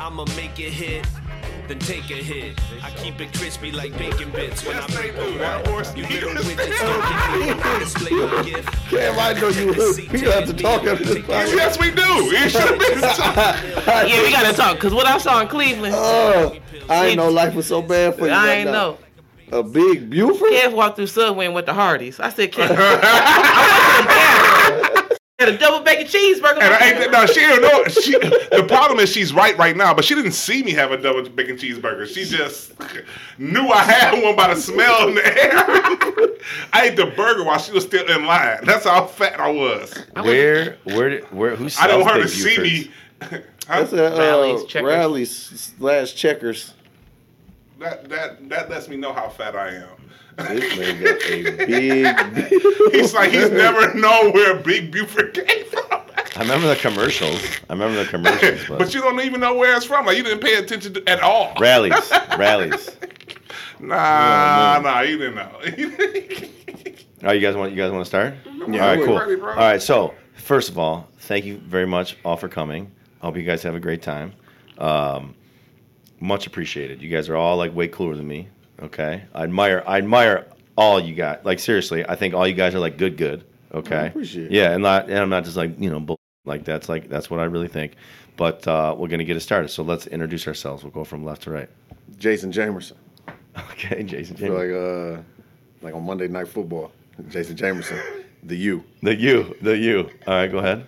I'ma make it hit. Then take a hit. I keep it crispy like bacon bits when I Yes, break they do. the That horse You needs- little widgets don't get me. I'm display my gift. Damn, I know you. We have to talk after this podcast. Yes, we do. You should have been talking. Yeah, we gotta talk. Cause what I saw in Cleveland, Oh, I ain't know life was so bad for you. I ain't now. know. A big Buford? Kev walked through Subway and went to Hardee's. I said, Kev, I went to the Had a double bacon cheeseburger. And I ain't, no, she don't know. She, the problem is she's right right now, but she didn't see me have a double bacon cheeseburger. She just knew I had one by the smell in the air. I ate the burger while she was still in line. That's how fat I was. Where, where, did- where? Who I sells didn't want her to see Bufords? me. That's at uh, Rally's, Checkers. Rally's slash Checkers. That that that lets me know how fat I am. This a big. He's like he's never known where Big Buford came from. I remember the commercials. I remember the commercials, but, But you don't even know where it's from. Like you didn't pay attention to, at all. rallies, rallies. Nah, nah, you didn't know. Oh, you guys want you guys want to start? Yeah, all right, cool. ready, all right, so first of all, thank you very much all for coming. I hope you guys have a great time. Um, much appreciated. You guys are all like way cooler than me. Okay, I admire I admire all you got. Like seriously, I think all you guys are like good, good. Okay, I appreciate. Yeah, and not and I'm not just like you know bull- like that's like that's what I really think. But uh, we're gonna get it started. So let's introduce ourselves. We'll go from left to right. Jason Jamerson. Okay, Jason. Feel like uh, like on Monday Night Football. Jason Jamerson, the U. the you, the you. All right, go ahead.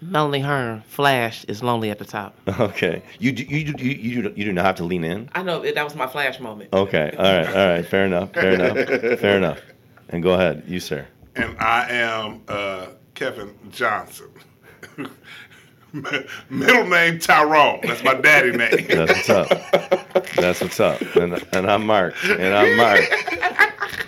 Melanie Hearn, Flash is lonely at the top. Okay, you do, you do, you you do, you do not have to lean in. I know that was my Flash moment. Okay. All right. All right. Fair enough. Fair enough. Fair enough. And go ahead, you sir. and I am uh, Kevin Johnson. Middle name Tyrone. That's my daddy name. That's what's up. That's what's up. And and I'm Mark. And I'm Mark.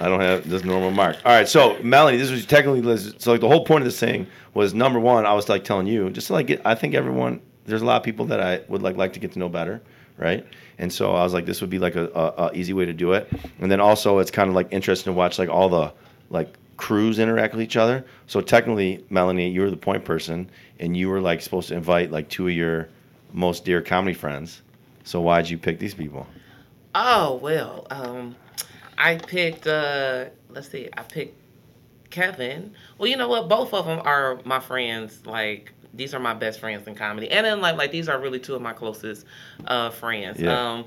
I don't have just normal Mark. All right. So Melanie, this was technically so like the whole point of this thing was number one. I was like telling you just like. I think everyone there's a lot of people that I would like like to get to know better, right? And so I was like, this would be like a, a, a easy way to do it. And then also it's kind of like interesting to watch like all the like crews interact with each other. So technically, Melanie, you were the point person, and you were like supposed to invite like two of your most dear comedy friends. So why'd you pick these people? Oh well, um, I picked. Uh, let's see, I picked Kevin. Well, you know what? Both of them are my friends. Like these are my best friends in comedy, and then like like these are really two of my closest uh, friends. Yeah. Um,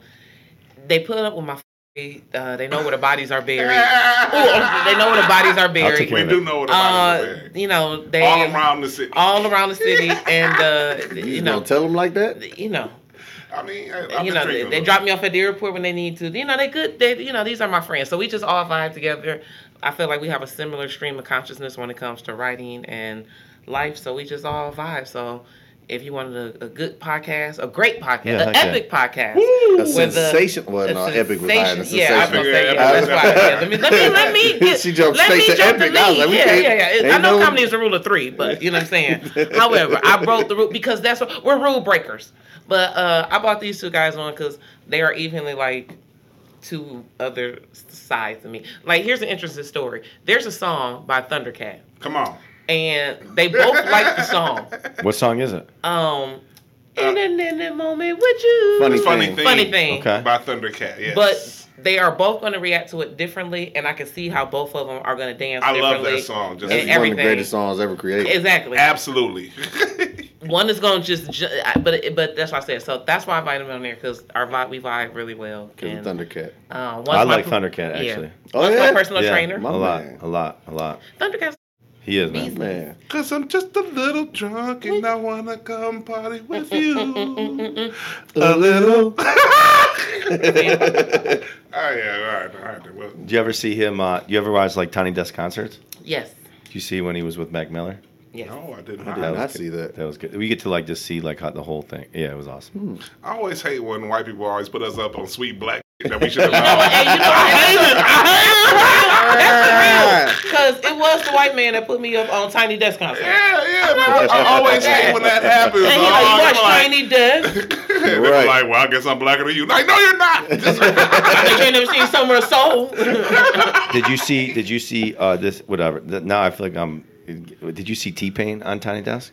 they put up with my. Uh, they know where the bodies are buried. Ooh, they know where the bodies are I'll buried. take care we of do it. know what Uh, about it. you know they All around the city. all around the city, and uh, You, you know, tell them like that? you know, I mean, I, you know, they, they drop me off at the airport when they need to. You know, they good. They, you know, these are my friends. So we just all vibe together. I feel like we have a similar stream of consciousness when it comes to writing and life. So we just all vibe. So if you wanted a, a good podcast, a great podcast, Yeah, an heck yeah. epic podcast, A with a- sensation. Well, a no, epic was higher than sensation- Yeah, I was gonna say, sensation. yeah, that's why. Yeah, let me let me let me get, She jumped let me straight to jump the epic. I was like, lead. we yeah, can't- yeah, yeah. I know no- comedy is a rule of three, but you know what I'm saying. However, I broke the rule because that's what we're rule breakers. But uh, I brought these two guys on because they are evenly like two other sides of me. Like, here's an interesting story. There's a song by Thundercat, Come on. And they both like the song. What song is it? Um, in an in that moment with you. Funny Funny thing. thing. Funny thing. Okay. By Thundercat. Yes. But they are both going to react to it differently, and I can see how both of them are going to dance I love that song. Just and That's one of the everything. greatest songs ever created. Exactly. absolutely. One is going to just, ju- I- but but that's what I said. So that's why I invited him on there because our vibe we vibe really well. Because of Thundercat. uh, I like per- Thundercat actually. Oh, One's yeah? my personal Yeah, trainer. My a lot, a lot, a lot. Thundercat. He is man. Man. Cause I'm just a little drunk and I wanna come party with you. A little. Oh yeah, all right, all right. Well, Do you ever see him? Uh, do you ever watch like Tiny Desk concerts? Yes. Do you see when he was with Mac Miller? Yes. no, I did not. I did That not see that. That was good. We get to like just see like how the whole thing. Yeah, it was awesome. I always hate when white people always put us up on sweet black that we should have You know what? Hey, you know, I hate it. I hate it. Because it was the white man that put me up on Tiny Desk concert. Yeah, yeah, man. I always hate when that happens. And he Oh, like, you I'm watch like- Tiny Desk. They be Right. like, well, I guess I'm blacker than you. Like, no, you're not. Just- I ain't never seen Summer of Soul. Did you see? Did you see uh, this? Whatever. Th- Now I feel like I'm. Did you see T Pain on Tiny Desk?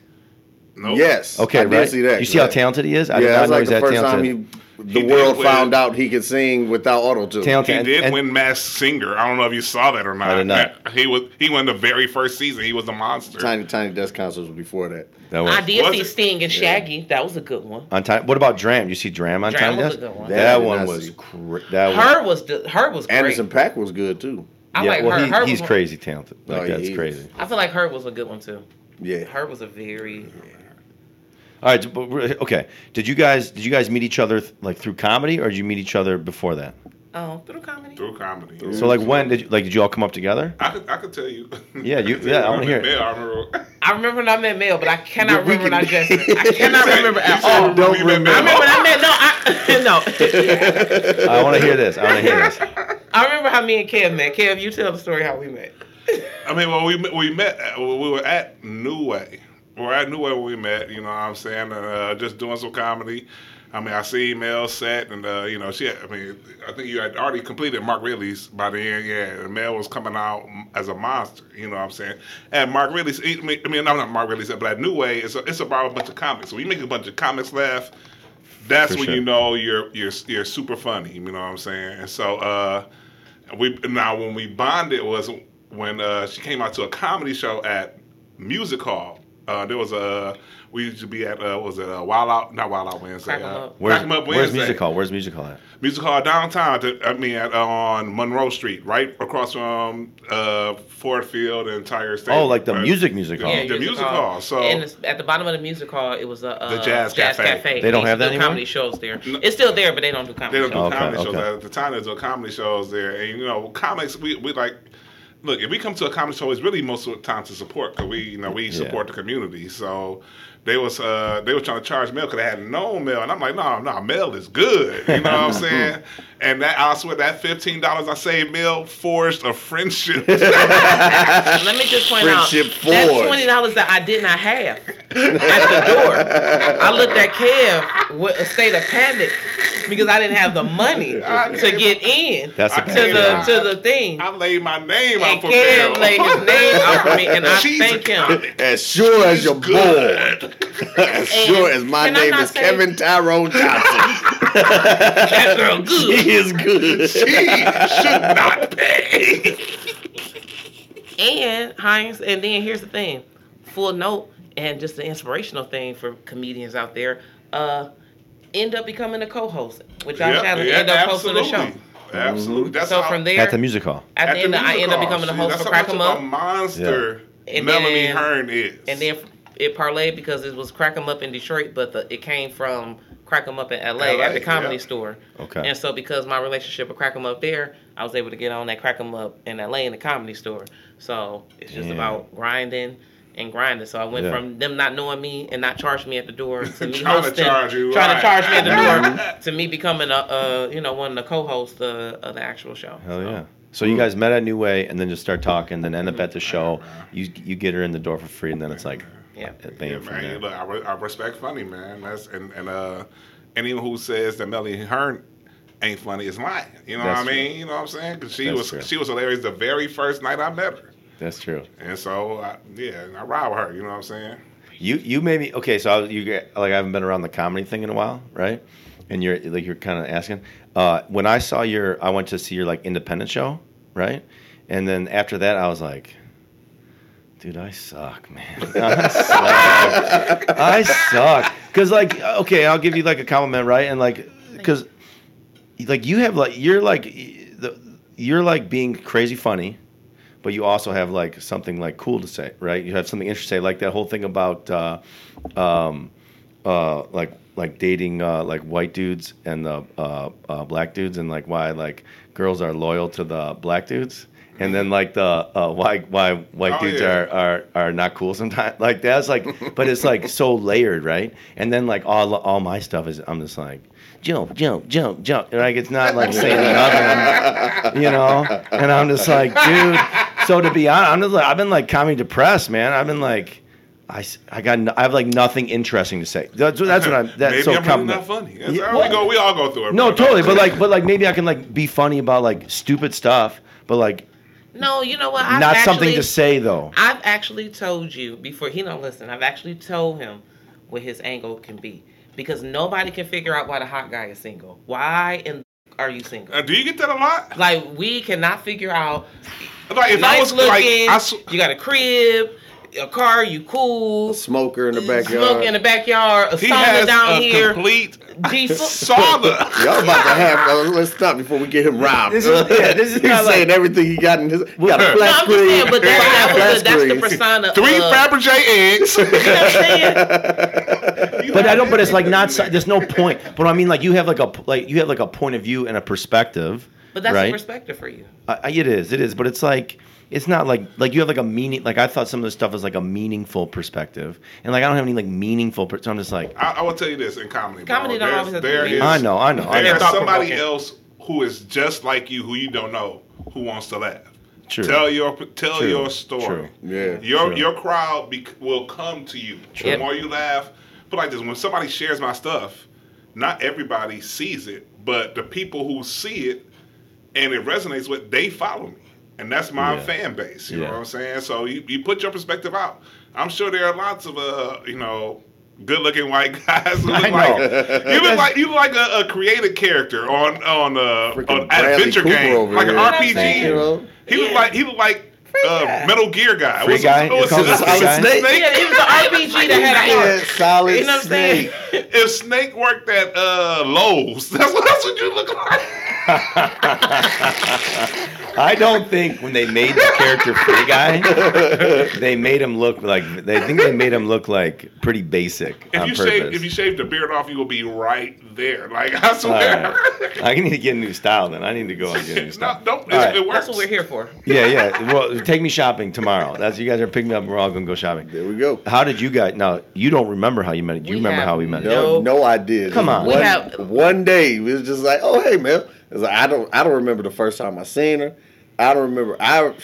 Nope. Yes. Okay, I did right. see that. You see how talented he is? I did Yeah, not that's know like he's the that first time talented. He, the world did found out he could sing without auto tune. Talented. He And- did and- win Masked Singer. I don't know if you saw that or not. I did not. He was he won the very first season. He was a monster. Tiny Tiny Desk concerts was before that. That was I did Was see it? Sting and Shaggy. That was a good one. on time. What about Dram? You see Dram on Dram time? was Desk? a good one. That, That one was see. cra- that was Her was the, her was great. Anderson .Paak was good too. I yeah, like well, her. he- her he's crazy talented. Like Oh, that's he crazy. I feel like her was a good one too. Yeah. Her was a very. All right, but okay. Did you guys did you guys meet each other like through comedy, or did you meet each other before that? Oh, through comedy. Through comedy. So like when did you, like did you all come up together? I could I could tell you. Yeah, you- I yeah, I when wanna hear. Mel, I remember. I remember when I met Mel, but I cannot We remember when I can- dressed. I cannot remember at You all. when don't remember. I remember when I met. No, I no. I want to hear this. I want to hear this. I remember how me and Kev met. Kev, you tell the story how we met. I mean, well, we met- we met. uh, We were at New Way. We were at New Way when we met. You know, what I'm saying, uh, just doing some comedy. I mean, I see Mel set, and uh, you know, she. Had, I mean, I think you had already completed Mark Ridley's by the end. Yeah, and Mel was coming out as a monster. You know what I'm saying? And Mark Ridley's. I mean, I mean, I'm not Mark Ridley's, but at New Way, it's a, it's about a bunch of comics. So we make a bunch of comics laugh. That's For when sure. you know you're you're you're super funny. You know what I'm saying? And so. uh we now when we bonded was when uh, she came out to a comedy show at Music Hall. Uh, there was a we used to be at uh, what was it uh, Wild Out not Wild Out Wednesday. Crack 'em uh, Up. Where's, Crack 'em Up where's Wednesday. music hall? Where's music hall at? Music Hall downtown. at the- I mean at, on Monroe Street, right across from uh, Ford Field and Tiger Stadium. Oh, like the right? music music hall. Yeah, the music hall, so- and it's- at the bottom of the music hall, it was a uh, The Jazz Cafe. They don't have to that do anymore? comedy shows there. It's still there, but they don't do comedy They don't do shows. Okay, comedy shows. okay. At the time, there's a comedy shows there, and you know, comics. We, we like. Look, if we come to a comedy show, it's really most of the time to support because we, you know, we support the community. So they was uh they were trying to charge Mel because they had no mail, and I'm like, no, no, Mel is good. You know what I'm saying? And that I swear that fifteen dollars I saved Mel forged a friendship. Let me just point out Friendship that twenty dollars that I did not have at the door. I looked at Kev with a state of panic because I didn't have the money to get in That's to the lie. to the thing. I laid my name And out for Kev Mel. laid his name out for me, and I She's thank him. As sure as She's you're good. born. as sure as my name is say- Kevin Tyrone Johnson. That girl good. He is good. She should not pay. And Heinz, and then here's the thing, full note, and just an inspirational thing for comedians out there. Uh, end up becoming a co-host with Josh Yeah, Allen. yeah, end up hosting the show. absolutely. Absolutely. That's So how- from there, At the music hall. at the At end, the I end up becoming the host that's for how Crack 'Em Up. A monster. And Melanie then- Hearn is. And then it parlayed because it was Crack 'Em Up in Detroit, but the, it came from Crack 'Em Up in LA, LA, at the comedy yeah. store. Okay. And so because my relationship with Crack 'Em Up there, I was able to get on that Crack 'Em Up in LA in the comedy store. So it's just about grinding and grinding. So I went Yeah. from them not knowing me and not charging me at the door to me Trying to hosting, charge you, trying right. to charge me at the door to me becoming a, uh, you know, one of the co-hosts uh, of the actual show. Hell So, yeah. So you guys met at New Way and then just start talking, then end up at the show. You you get her in the door for free, and then it's like, Yeah. bam Yeah, man, look, I, re- I respect funny, man. That's and and uh, anyone who says that Melanie Hearn ain't funny is lying. You know That's what I true. mean? You know what I'm saying? Because she That's was true. she was hilarious the very first night I met her, That's true. and so I, yeah, I ride with her. You know what I'm saying? You you maybe okay. So I, you get like I haven't been around the comedy thing in a while, right? And you're like you're kind of asking. Uh, when I saw your, I went to see your like independent show, right? And then after that, I was like, dude, I suck, man. I suck. I suck. Cause like okay, I'll give you like a compliment, right? And like because like you have like you're like the you're like being crazy funny but you also have like something like cool to say, right? You have something interesting, to say, like that whole thing about uh, um, uh, like like dating uh, like white dudes and the uh, uh, black dudes, and like why like girls are loyal to the black dudes, and then like the uh, why why white Oh, dudes yeah. are, are are not cool sometimes. Like that's like, but it's like so layered, right? And then like all all my stuff is I'm just like. Jump, jump, jump, jump. Like it's not like saying nothing, you know. And I'm just like, dude. So to be honest, I'm just like, I've been like comedy depressed, man. I've been like, I, I got, no, I have like nothing interesting to say. That's, that's what I'm. That's Maybe so I'm really not funny. That's Yeah, well- we go. We all go through it. No, bro. totally. But like, but like, maybe I can like be funny about like stupid stuff, but like No, you know what? I've not something to say though. I've actually told you before he don't listen. I've actually told him what his angle can be because nobody can figure out why the hot guy is single. Why in are you single? Uh, do you get that a lot? Like we cannot figure out. Like if I nice was like, looking. I, s- you got a crib, a car. You cool. Smoker in the backyard. Smoke in the backyard. A he sauna has down a here. complete G- sauna. Y'all about to have. Uh, let's stop before we get him robbed. This is- yeah, this is He's not like- saying everything he got in his. He got a No, flat no, I'm just screen. saying, but that, that was the, that's the persona. Three of, Fabergé eggs. You know what I'm saying? But I don't. But it's like not. si- There's no point. But I mean, like you have like a like you have like a point of view and a perspective. But that's right? a perspective for you. I, I- it is. It is. But it's like it's not like like you have like a meaning. Like I thought some of the stuff was like a meaningful perspective, and like I don't have any like meaningful. Per- so I'm just like I, I will tell you this in comedy. bro. Comedy don't There's- always have to there be- I know. I know. I There's know. somebody else who is just like you, who you don't know, who wants to laugh. True. Tell your tell True. your story. True. Yeah. Your True. your crowd be, will come to you. Yep. The more you laugh, but like this, when somebody shares my stuff, not everybody sees it, but the people who see it and it resonates with, they follow me, and that's my Yeah. fan base. You Yeah. know what I'm saying? So you, you put your perspective out. I'm sure there are lots of uh you know. Good-looking white guys. Who look I know. like, you look like you look like a, a created character on on uh, Freaking on Bradley adventure Cooper game, over like an. RPG. You know? He looked Yeah. like he looked like uh. Metal Gear guy. Free What's- guy? what's- It's called what's- a free guy? Snake? Yeah, it was an RPG that had a Yeah, heart. solid You know what I'm saying? snake. If Snake worked at uh, Lowe's, that's what, that's what you look like. I don't think when they made the character Free Guy, they made him look like they think they made him look like pretty basic If on you purpose. shave if you shave the beard off, you will be right there. Like I swear. Alright. I need to get a new style then. I need to go and get a new no, style. don't. It, Alright. it works. That's what we're here for. Yeah, yeah. Well, take me shopping tomorrow. That's you guys are picking me up. We're all gonna go shopping. There we go. How did you guys? Now you don't remember how you met. it. You We remember how we met. No, No. no idea. Come on. We One, have- one day it was just like, oh hey man. It's like I don't I don't remember the first time I seen her. I don't remember I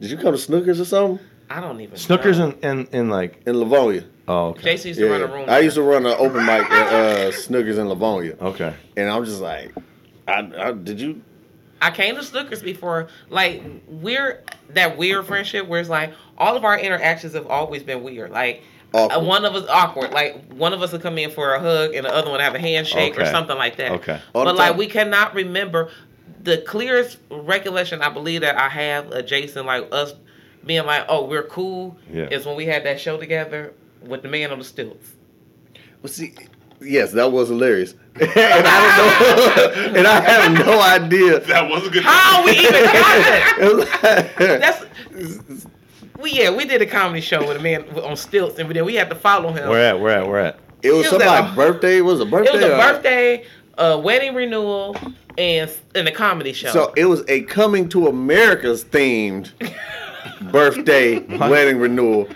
Did you come to Snookers or something? I don't even. Snookers know. in, in in like. In Livonia. Oh, okay. JC used to run a room. I used to run an open mic at uh, Snookers in Livonia. Okay. And I'm just like, I, I did you I came to Snookers before. Like we're that weird friendship where it's like all of our interactions have always been weird. Like Awkward. Uh, one of us awkward. Like one of us will come in for a hug and the other one have a handshake or something like that. Okay. All But like we cannot remember the clearest recollection I believe that I have of Jason like us being like, oh, we're cool. Yeah. Is when we had that show together with the man on the stilts. Well, see, yes, that was hilarious, and I don't know, and I have no idea. that was a good. How we even got? It That's we yeah we did a comedy show with a man on stilts and then we had to follow him. Where at? Where at? Where at? it was It was somebody's a- birthday. It was a birthday. It was a or- birthday, a wedding renewal, and and a comedy show. So it was a coming to America's themed birthday wedding renewal,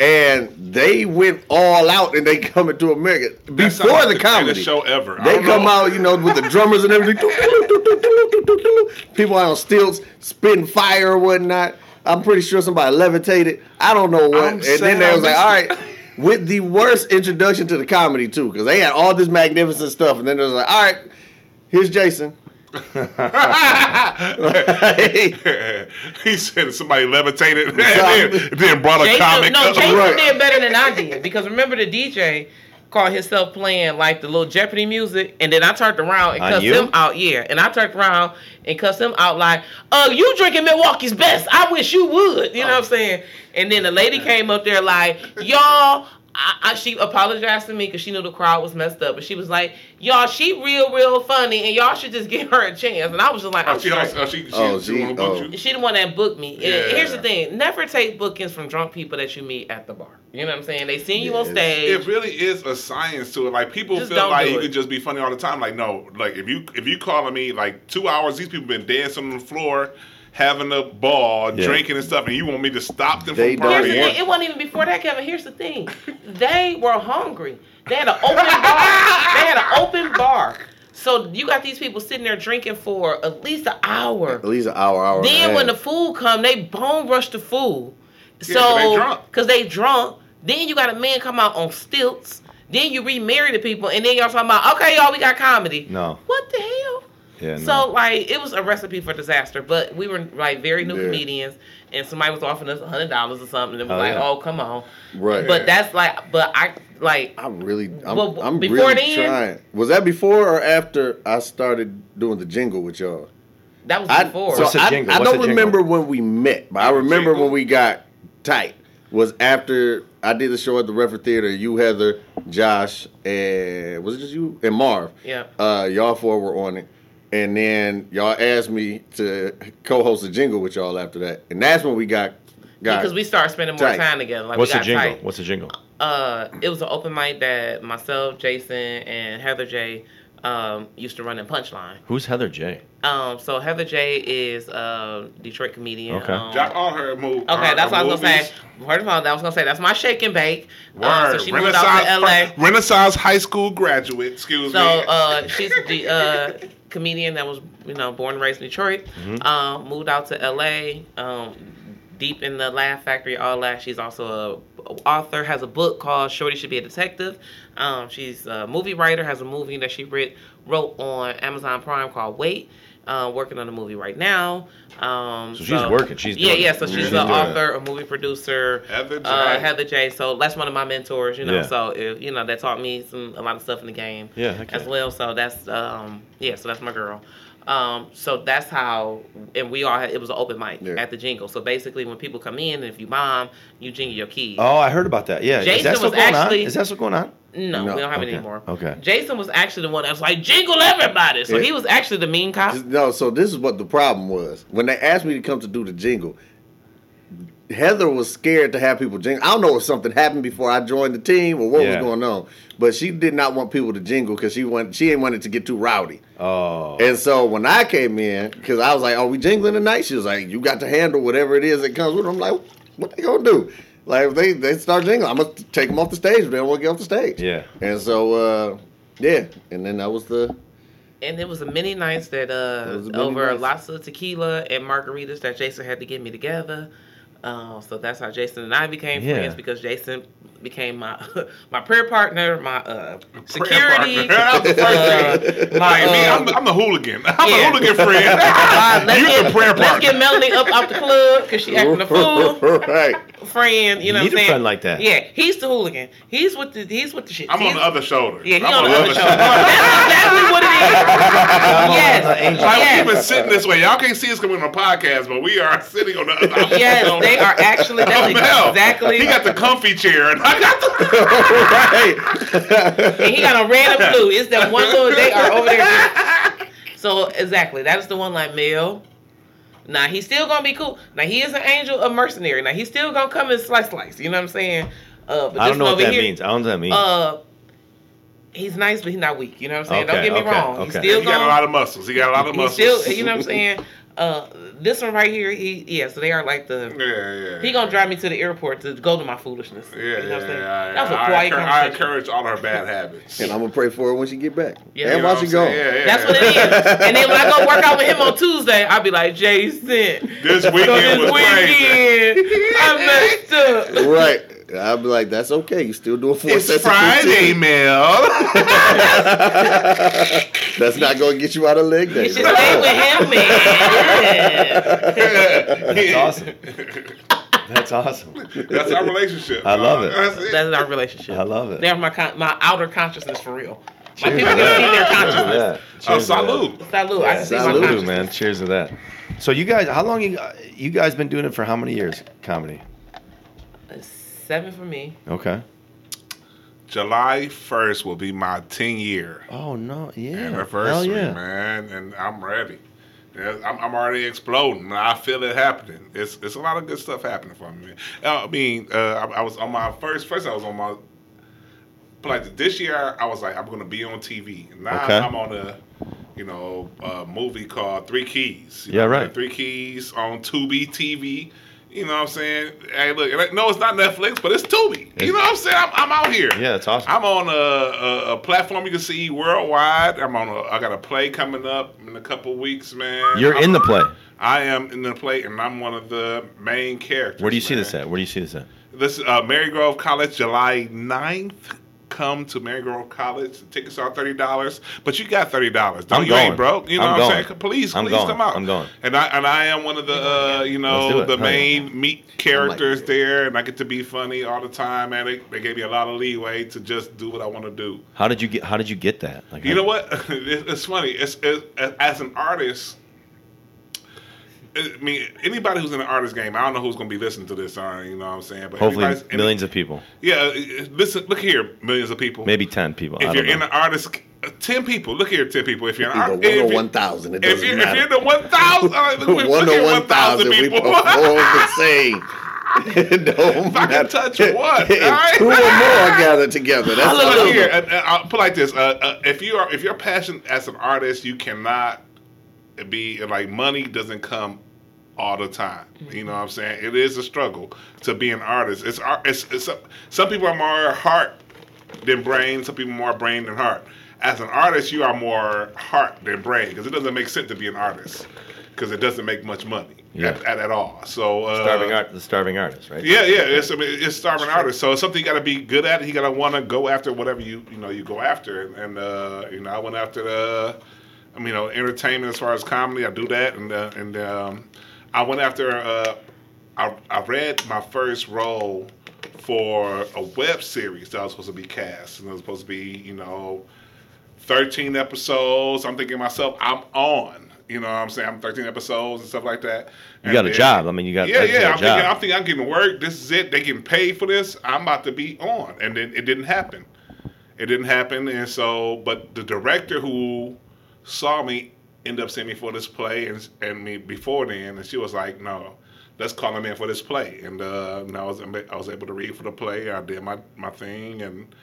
and they went all out and they coming to America before like the comedy. show ever. I They come know. out, you know, with the drummers and everything. People on stilts spitting fire or whatnot. I'm pretty sure somebody levitated. I don't know what. I'm and then they I was like, all right. with the worst introduction to the comedy too, because they had all this magnificent stuff, and then they was like, all right, here's Jason. he said somebody levitated and then, then brought a Jason, comic no, up. Jason Right. did better than I did because remember the DJ caught himself playing like the little Jeopardy music, and then I turned around and cussed him out. Yeah, and I turned around and cussed him out like, "Uh, you drinking Milwaukee's best? I wish you would." You know what I'm saying? And then the lady came up there like, "Y'all." I, I, she apologized to me because she knew the crowd was messed up, but she was like, "Y'all, she real, real funny, and y'all should just give her a chance." And I was just like, Oh, "I'm she, straight." oh, she, she, Oh, she, she- wanna book oh. you? She the one that booked me. And Here's the thing: never take bookings from drunk people that you meet at the bar. You know what I'm saying? They seen you on stage. It really is a science to it. Like people Just feel like you could just be funny all the time. Like no, like if you if you calling me like two hours, these people been dancing on the floor, having a ball, Yeah. drinking and stuff, and you want me to stop them They from don't the partying? thing: it wasn't even before that, Kevin. Here's the thing: they were hungry. They had an open bar. They had an open bar. So you got these people sitting there drinking for at least an hour. At least an hour, hour. Then when the food come, they bone rush the food. Yeah, 'cause they So drunk. because they drunk, then you got a man come out on stilts. Then you remarry the people, and then y'all talking about okay, y'all, we got comedy. No. What the hell? Yeah, So like it was a recipe for disaster. But we were like very new Yeah. comedians, and somebody was offering us hundred dollars or something. And it was Oh, like, yeah. oh come on. Right. But that's like, but I like I'm really, I'm, Well, I'm before really then- trying. Was that before or after I started doing the jingle with y'all? that was I, before. so What's the I, jingle? I What's don't the jingle? remember when we met, but I remember Jingle? when we got tight. Was after I did the show at the Refer Theater. You, Heather, Josh, and was it just you and Marv? Yeah. Uh, y'all four were on it, and then y'all asked me to co-host a jingle with y'all after that, and that's when we got got because we started spending more tight. time together. Like What's we the jingle? tight. What's the jingle? uh, it was an open mic that myself, Jason, and Heather J um, used to run in Punchline. Who's Heather J? Um, so Heather J is a Detroit comedian. Okay. Um, Jack all her move. Okay, her- that's her what I was gonna say. First of all, I was gonna say that's my shake and bake. Uh, Word. so she moved out to LA. Renaissance, Renaissance High School graduate. Excuse So me. uh, she's the uh, comedian that was, you know, born and raised in Detroit. Mm-hmm. Um, moved out to LA. Um, deep in the Laugh Factory, all that. She's also a author. Has a book called Shorty Should Be a Detective. Um, she's a movie writer. Has a movie that she writ, wrote on Amazon Prime called Wait. Uh, working on a movie right now. Um, So she's working. She's yeah, doing yeah. it. So she's She's an doing it. author, a movie producer, Heather J. uh, Heather J. So that's one of my mentors, you know. Yeah. So if you know, that taught me some a lot of stuff in the game Yeah, heck as well. So that's um yeah, so that's my girl. Um, so that's how, and we all had, it was an open mic Yeah. at the jingle. So basically, when people come in, and if you mom, you jingle your keys. Oh, I heard about that. Yeah. Is Jason that still was going actually- on? Is that still going on? no, No, we don't have it anymore. okay. Jason was actually the one that was like jingle everybody. So Yeah. he was actually the mean cop. No, so this is what the problem was. When they asked me to come to do the jingle, Heather was scared to have people jingle. I don't know if something happened before I joined the team or what Yeah. was going on, but she did not want people to jingle because she want she didn't want it to get too rowdy. Oh. And so when I came in, because I was like, "Are we jingling tonight?" She was like, "You got to handle whatever it is that comes with." It. I'm like, "What they gonna do?" Like if they they start jingling, I'm gonna take them off the stage. If they don't want to get off the stage. Yeah. And so uh, yeah, and then that was the And it was a many nights that uh many over nights. lots of tequila and margaritas that Jason had to get me together. Uh, so that's how Jason and I became Yeah. friends because Jason became my my prayer partner, my uh, security, partner. That was the first uh, my, Like me, uh, I'm, the- I'm the hooligan. I'm yeah. the hooligan friend. uh, let's, You're get, the prayer let's partner. get Melanie up off the club because she acting a fool. right. Friend, you know You need what I'm a saying? friend like that. Yeah, he's the hooligan. He's with the he's with the shit. I'm on the other shoulder. Yeah, he I'm on the other shoulder. That's exactly what it is. yes, Like, yes. we've been sitting this way. Y'all can't see us coming on a podcast, but we are sitting on the other I'm Yes, on- they are actually. That's Oh, exactly. He got the comfy chair, and I got the. right. and he got a red and blue. It's that one little. They are over there. So exactly, that is the one like Mel. Now he's still gonna be cool. Now he is an angel, a mercenary. Now he's still gonna come and slice, slice. You know what I'm saying? Uh, but I don't know what over that here, means. I don't know what that means. Uh, he's nice, but he's not weak. You know what I'm saying? Okay, don't get me okay, wrong. He's still He got a lot of muscles. He got a lot of muscles. still, you know what I'm saying? Uh, this one right here, he yeah. So they are like the. Yeah, yeah. He gonna drive me to the airport to go to my foolishness. Yeah, you know yeah, what I'm saying? yeah. That was a I, quiet encourage, I encourage all her bad habits. And I'm gonna pray for her when she get back. Yeah. and You know while she I'm gone. Yeah, yeah. That's what it is. And then when I go work out with him on Tuesday, I'll be like, Jason, This so weekend this was crazy. weekend, I messed up. Right. I'll be like, that's okay. You still doing four It's sets of Friday, 15. Mel. That's not gonna get you out of leg You day. should stay with him, man. That's awesome. That's awesome. That's our relationship. I love it. That's it. That's our relationship. I love it. They're my con- my outer consciousness for real. My Cheers people to can see their that. consciousness. Yeah. oh, Cheers to that. salute. Salute. I can see my consciousness. Man. Cheers to that. So you guys, how long you you guys been doing it for? How many years? Comedy. Seven for me. Okay. July 1st will be my 10 year Oh no, yeah. anniversary, Hell yeah. man, and I'm ready. Yeah, I'm, I'm already exploding. I feel it happening. It's it's a lot of good stuff happening for me. Man. Uh, I mean, uh, I, I was on my first. First, I was on my. But like this year, I was like, I'm gonna be on TV. Now Okay. I'm on a, you know, a movie called Three Keys. You Yeah, know, right. Three Keys on Tubi TV. You know what I'm saying? Hey, look, no, it's not Netflix, but it's Tubi. You know what I'm saying? I'm, I'm out here. Yeah, that's awesome. I'm on a, a, a platform you can see worldwide. I'm on. A, I got a play coming up in a couple weeks, man. You're I'm- in the play. I am in the play, and I'm one of the main characters. Where do you see this at? Where do you see this at? This is uh, Marygrove College, July 9th. Come to Marygrove College. Tickets are thirty dollars, but you got thirty dollars. Don't I'm you going. ain't broke. You know I'm what I'm going. saying? Please, I'm please going. come out. I'm going. And I and I am one of the uh, you know the main meat characters there, and I get to be funny all the time. Man, they, they gave me a lot of leeway to just do what I want to do. How did you get? How did you get that? Like, You know what? It's funny. It's, it, as an artist. I mean, anybody who's in the artist game, I don't know who's going to be listening to this. Or, you know what I'm saying? But Hopefully, anybody's- any- millions of people, yeah, uh, listen. Look here, millions of people. maybe ten people. I if don't you're know. in the artist, uh, ten people. Look here, ten people. If you're in an artist, one or one thousand. It if doesn't you're if you're in the one thousand, uh, look, look one here, to one thousand, we people. perform the same. It don't If I can matter. touch one, all right? two or more gathered together. That's Look here, I'll put like this: uh, uh, if you are if you're passionate as an artist, you cannot be like money doesn't come all the time. You know what I'm saying? It is a struggle to be an artist. It's ar- it's, it's some people are more heart than brain. Some people are more brain than heart. As an artist, you are more heart than brain because it doesn't make sense to be an artist because it doesn't make much money Yeah. at, at, at all. So uh, starving art, the starving artist, right? yeah, yeah, it's I mean, it's starving artist. So it's something you got to be good at. You got to want to go after whatever you you know you go after. And, and uh, you know, I went after the, I mean, you know, entertainment as far as comedy. I do that, and uh, and um, I went after. Uh, I I read my first role for a web series that was supposed to be cast, and it was supposed to be you know, thirteen episodes. I'm thinking to myself, I'm on. You know what I'm saying? I'm 13 episodes and stuff like that. You got a job. I mean, you got- yeah, yeah. I'm thinking. I'm thinking I'm getting work. This is it. They getting paid for this. I'm about to be on, and then it didn't happen. It didn't happen, and so, but the director who saw me ended up seeing me for this play, and and me before then, and she was like, "No, let's call him in for this play." And uh, and I was I was able to read for the play. I did my my thing, and.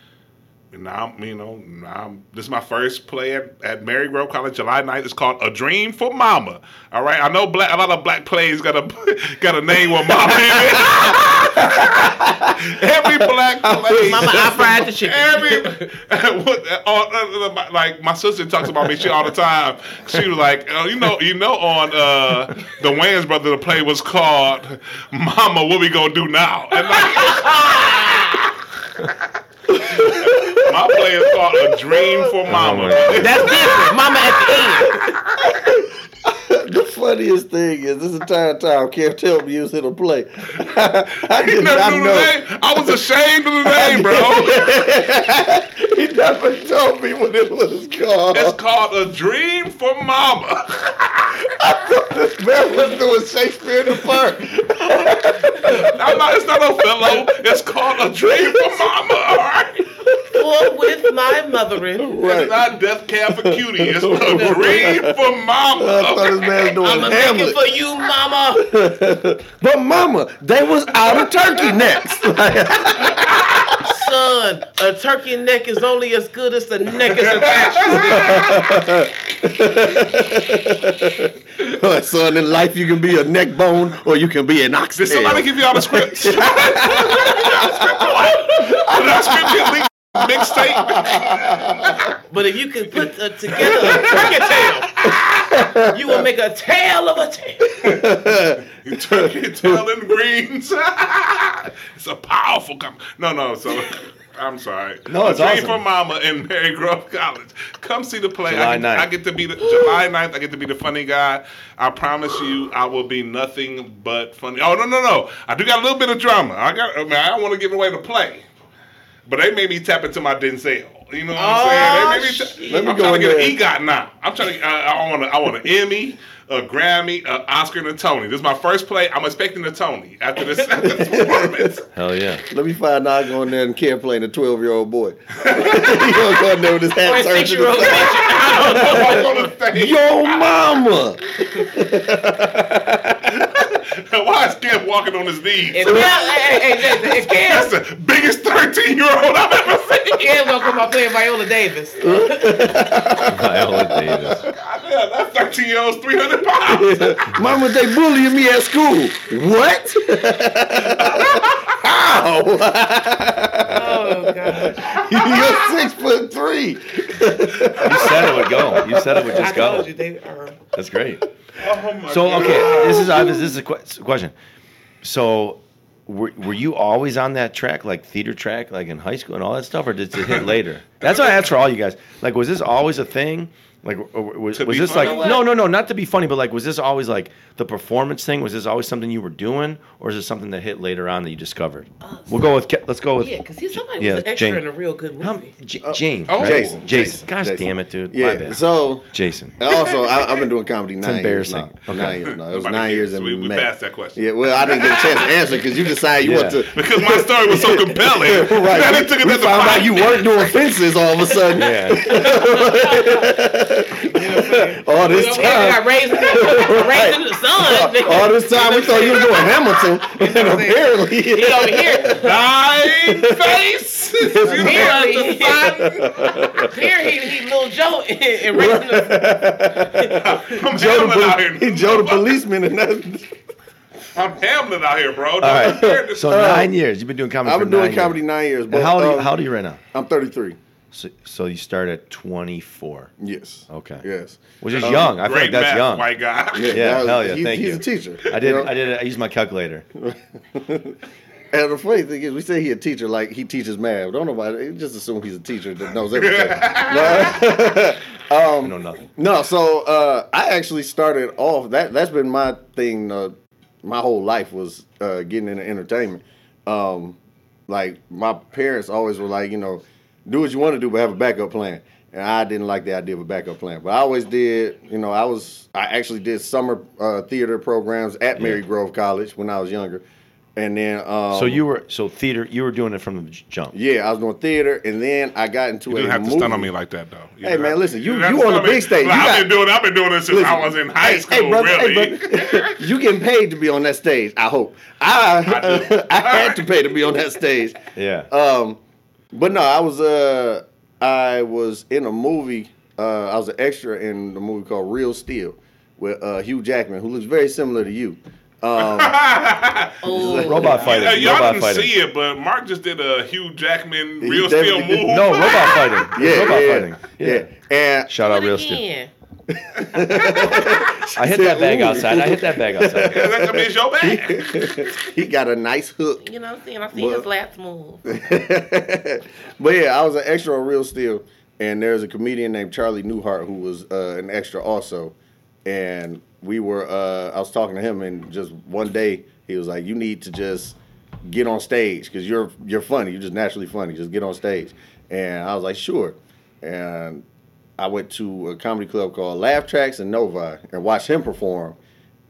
And now, you know, now this is my first play at, at Marygrove College, July 9th. It's called A Dream for Mama. All right, I know black, a lot of black plays got a got a name with mama. Every black play, Mama, I fried the chicken. Every what, uh, like my sister talks about me shit all the time. She was like, oh, you know, you know, on uh, the Wayans brother, the play was called "Mama, What We Gonna Do Now?" And like, my play is called "A Dream for Mama." That's different. Mama at the end. The funniest thing is this entire time, can't tell me you was in a play. I He did never not know. name. I was ashamed of the name, bro. He never told me what it was called. It's called "A Dream for Mama." I thought this man was doing Shakespeare in the Park. I'm not, it's not Othello. It's called "A Dream for Mama." All right. Or with my mothering. Right. It's not Death Cab for Cutie. It's "A Dream for I thought Mama." this man was I'm doing a making Hamlet. for you, mama. But mama, they was out of turkey necks. Son, a turkey neck is only as good as the neck is attached Like, Son, in life you can be a neck bone or you can be an oxtail. Did somebody give you all the scripts? Did I script you leak mixtape? But if you can put uh, together a turkey tail, you will make a tail of a tail. You turkey tail and greens. it's a powerful com- No, no, so I'm sorry. No, it's a Dream awesome. for Mama in Marygrove College. Come see the play. July I, get, 9th. I get to be the July 9th. I get to be the funny guy. I promise you, I will be nothing but funny. Oh no, no, no! I do got a little bit of drama. I got. I mean, I don't want to give away the play, but they made me tap into my Denzel. You know what I'm Oh, saying? They made me ta- Let me I'm go trying to get there. an EGOT now. I'm trying to. I, I want. A, I want an Emmy, a Grammy, an Oscar, and a Tony. This is my first play. I'm expecting a Tony after this, after this performance. Hell yeah. Let me find out I go in there and care playing a 12 year old boy. he gonna go in there with his Or hat turned to the side. I'm on the stage. Yo, mama. Why is Kev walking on his knees? And yeah, hey, hey, hey, listen, if That's the biggest 13 year old I've ever seen. Cam gonna come out playing Viola Davis. Viola Davis. Yeah, that 13 year old's 300 pounds. Mama, they bullying me at school. What? How? Uh, Oh god. You're six foot three. You said it would go. You said it would I just go. told you they are. That's great. Oh my So God. okay, this is obvious. This is a que- question. So, were, were you always on that track, like theater track, like in high school and all that stuff, or did it hit later? That's what I asked for all you guys. Like, was this always a thing? Like, or was, was this funny? like no, no, no, not to be funny, but like, was this always like the performance thing? Was this always something you were doing, or is this something that hit later on that you discovered? Uh, we'll go with let's go with Yeah, because he's somebody Yeah, was an extra Jane. in a real good How- movie. J- oh. James, oh, right? Jason, Jason. Jason, Gosh Jason. damn it, dude. My Yeah. bad. So Jason. and also, I, I've been doing comedy nine years embarrassing. now. Okay. Nine years now. It was Nobody nine cares. years in We, we May. passed that question. Yeah, well, I didn't get a chance to answer because you decided you Yeah. want to. Because my story was so compelling. Right, Now we, they took it we found out you weren't doing fences all of a sudden. Yeah. All this We got time, raised, raised in the sun. all this time, we thought you were doing Hamilton, and apparently, He over here. Nine face. You Here, he, to find- here he, he little Joe and raising the I'm Joe Hamlin out the, here. he Joe the policeman, and that, I'm Hamlin out here, bro. All right. So nine years. You've been doing comedy. I've for been doing nine comedy Years. nine years. And But how old, are you, um, how old are you right now? I'm 33. So, so you start at 24. Yes. Okay. Yes. Which is Um, young. I feel Great like that's math, young. white guy. Yeah, that was- hell yeah, he- thank he's you. a teacher. I did. you know? I did. I used my calculator. And the funny thing is, we say he a teacher like he teaches math. Don't know nobody just assume he's a teacher that knows everything. No. I um, know nothing. no, so uh, I actually started off that. That's been my thing. Uh, my whole life was uh, getting into entertainment. Um, like my parents always were like, you know, do what you want to do, but have a backup plan. And I didn't like the idea of a backup plan, but I always did. You know, I was I actually did summer uh, theater programs at Marygrove College when I was younger, and then um, So you were so theater. You were doing it from the jump. yeah, I was doing theater, and then I got into You didn't have to movie. stun on me like that, though. You Hey, man, listen, you- didn't have you on the stun me. big stage. Look, You I've got- been doing. I've been doing this since I was in high hey, school. hey, brother, really. hey, brother, you getting paid to be on that stage? I hope. I I I, had to pay to be on that stage. Yeah. Um, but no, I was uh I was in a movie. Uh, I was an extra in the movie called Real Steel with uh, Hugh Jackman, who looks very similar to you. Um, Oh, Robot fighting. Yeah, y'all robot didn't fighting. see it, but Mark just did a Hugh Jackman real steel did. move. No, robot fighting. yeah, robot yeah, fighting. yeah, And Shout out real steel. Again. I hit that bag Ooh. outside. I hit that bag outside. Yeah, that could be your bag. he got a nice hook. You know what I'm saying? I see his last move. but yeah, I was an extra on Real Steel, and there's a comedian named Charlie Newhart who was uh, an extra also, and we were. Uh, I was talking to him, and just one day he was like, "You need to just get on stage because you're you're funny. You're just naturally funny. Just get on stage." And I was like, "Sure." And I went to a comedy club called Laugh Tracks in Novi and watched him perform.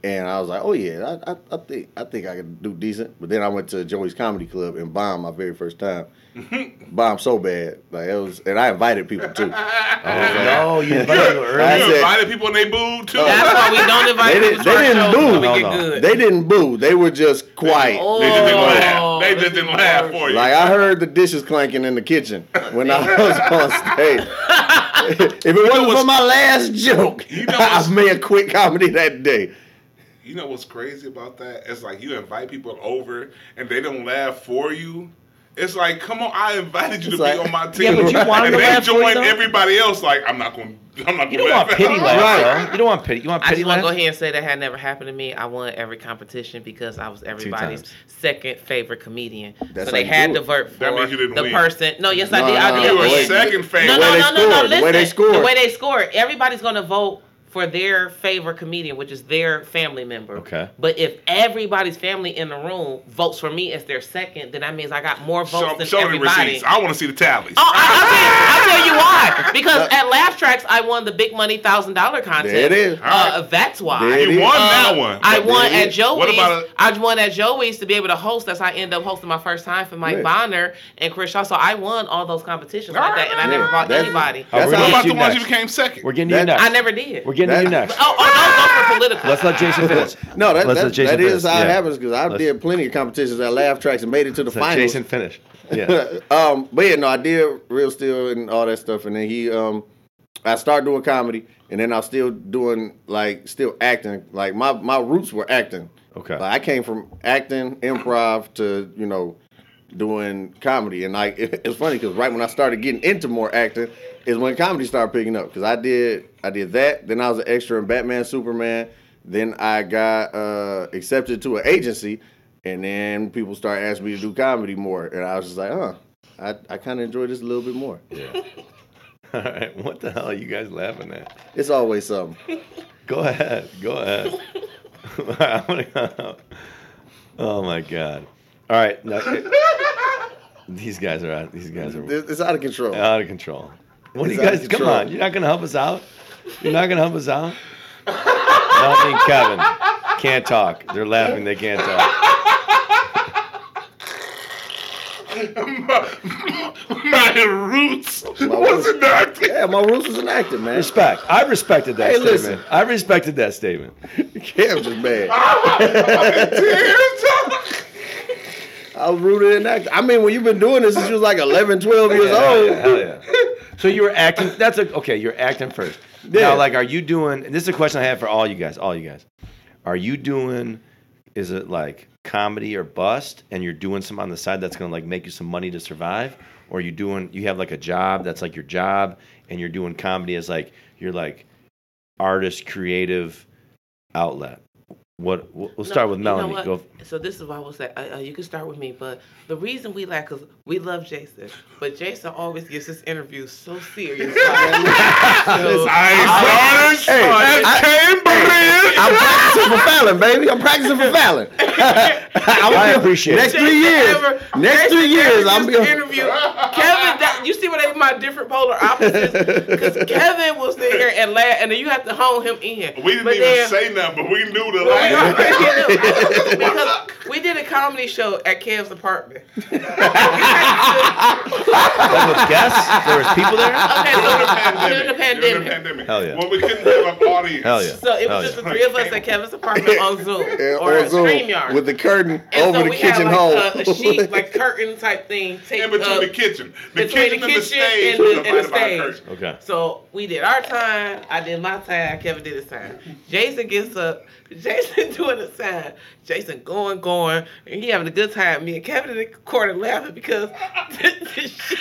And I was like, oh yeah, I, I, I think I think I can do decent. But then I went to Joey's Comedy Club and bombed my very first time. bombed so bad, like it was, and I invited people too. Oh, no, you invited people I early. You said- invited people and they booed too. That's why we don't invite They people didn't- to our they didn't shows boo. when No, no. They didn't boo; they were just quiet. Oh, They just didn't laugh. They just didn't laugh for you. Like I heard the dishes clanking in the kitchen when I was on stage. if it wasn't for my last joke, You know I made a quick comedy that day. You know what's crazy about that? It's like you invite people over and they don't laugh for you. It's like, come on, I invited you It's to like- be on my team. Yeah, but you want and to they laugh join everybody else. Like, I'm not going. I'm not You don't want pity at- laughs, Right. You don't want pity. You want I just want to go ahead and say that had never happened to me. I won every competition because I was everybody's second favorite comedian. That's so they had to vote for That means you didn't the win. person. No, yes, I did. no, I did You were second favorite. No, no, no, no, no. scored, the way they scored. the way they scored. Everybody's gonna vote for their favorite comedian, which is their family member. Okay. But if everybody's family in the room votes for me as their second, then that means I got more votes Show, than show the everybody. receipts. I want to see the tallies. Oh, I, I'll, tell you, I'll tell you why. Because at Laugh Tracks, I won the big money thousand dollar contest. There it is. Uh, that's why. There you is. won Uh, that one. I won at is. Joey's. What about a- I won at Joey's to be able to host. That's how I ended up hosting my first time for Mike Yeah. Bonner and Chris Shaw. So I won all those competitions like All that, and I right. never Yeah, brought that's- anybody. That's What about the ones you became second? We're getting to you next. I never did. We're getting to you next. Oh, oh, those were political. Let's let Jason finish. No, that, Let's that, let Jason that is finish. how it happens because I Let's- did plenty of competitions at Laugh Tracks and made it to the Let finals. Jason finish. Yeah. um, but yeah, no, I did real steel and all that stuff, and then he, um, I started doing comedy, and then I was still doing like still acting. Like my my roots were acting. Okay. Like I came from acting, improv to you know doing comedy, and like it, it's funny because right when I started getting into more acting is when comedy started picking up. Because I did I did that, then I was an extra in Batman Superman. Then I got uh, accepted to an agency, And then people started asking me to do comedy more, and I was just like, huh, I, I kind of enjoy this a little bit more. Yeah. All right. What the hell are you guys laughing at? It's always something. Go ahead. Go ahead. Oh my god. All right. Now, these guys are out. These guys are It's it's out of control. out of control. What do you guys? Come on. You're not gonna help us out. You're not gonna help us out. Melanie and Kevin can't talk. They're laughing. They can't talk. My roots was roots. an acting. Yeah, my roots was an actor, man. Respect. I respected that Hey, statement. listen. I respected that statement. Cam just mad. Tears. I was rooted in acting. I mean, when you've been doing this since you was like 11, 12 years Hell old. yeah, hell yeah. So you were acting. That's a, okay. You're acting first. Yeah. Now, like, are you doing? And this is a question I have for all you guys. All you guys. Are you doing? Is it like comedy or bust, and you're doing some on the side that's gonna like make you some money to survive, or are you doing? You have like a job that's like your job, and you're doing comedy as like you're like artist creative outlet. What? We'll we'll start No, with you know Melanie. what? Go. So this is why I will say uh, uh, you can start with me, but the reason we like because we love Jason, but Jason always gives his interviews so serious. So- I started Hey, at Cambridge. I'm practicing for Fallon, baby. I'm practicing for Fallon. I appreciate it. Next it. three years. Ever- Next Jason three years, Ever I'm gonna interview. Kevin, that, you see what they my different polar opposites? Because Kevin will sit here and laugh, and then you have to hone him in. We didn't But even then- say nothing, but we knew the Well, we laugh. because we did a comedy show at Cam's apartment. Like with guests, there was people there. Okay, so during the pandemic. During pandemic. the pandemic. Hell yeah. Well, we couldn't have an audience. Hell yeah. So it Hell was just yeah. the three of us at Kevin's apartment on Zoom Yeah, or on Zoom StreamYard. with the curtain and over so the we kitchen had hole. a, a sheet, like curtain type thing, taped In between up. the kitchen. The between kitchen the kitchen stage and was the- and the stage. Okay. So we did our time. I did my time. Kevin did his time. Jason gets up. Jason doing the time. Jason going, going, and he having a good time. Me and Kevin in the corner laughing because the, the sheet,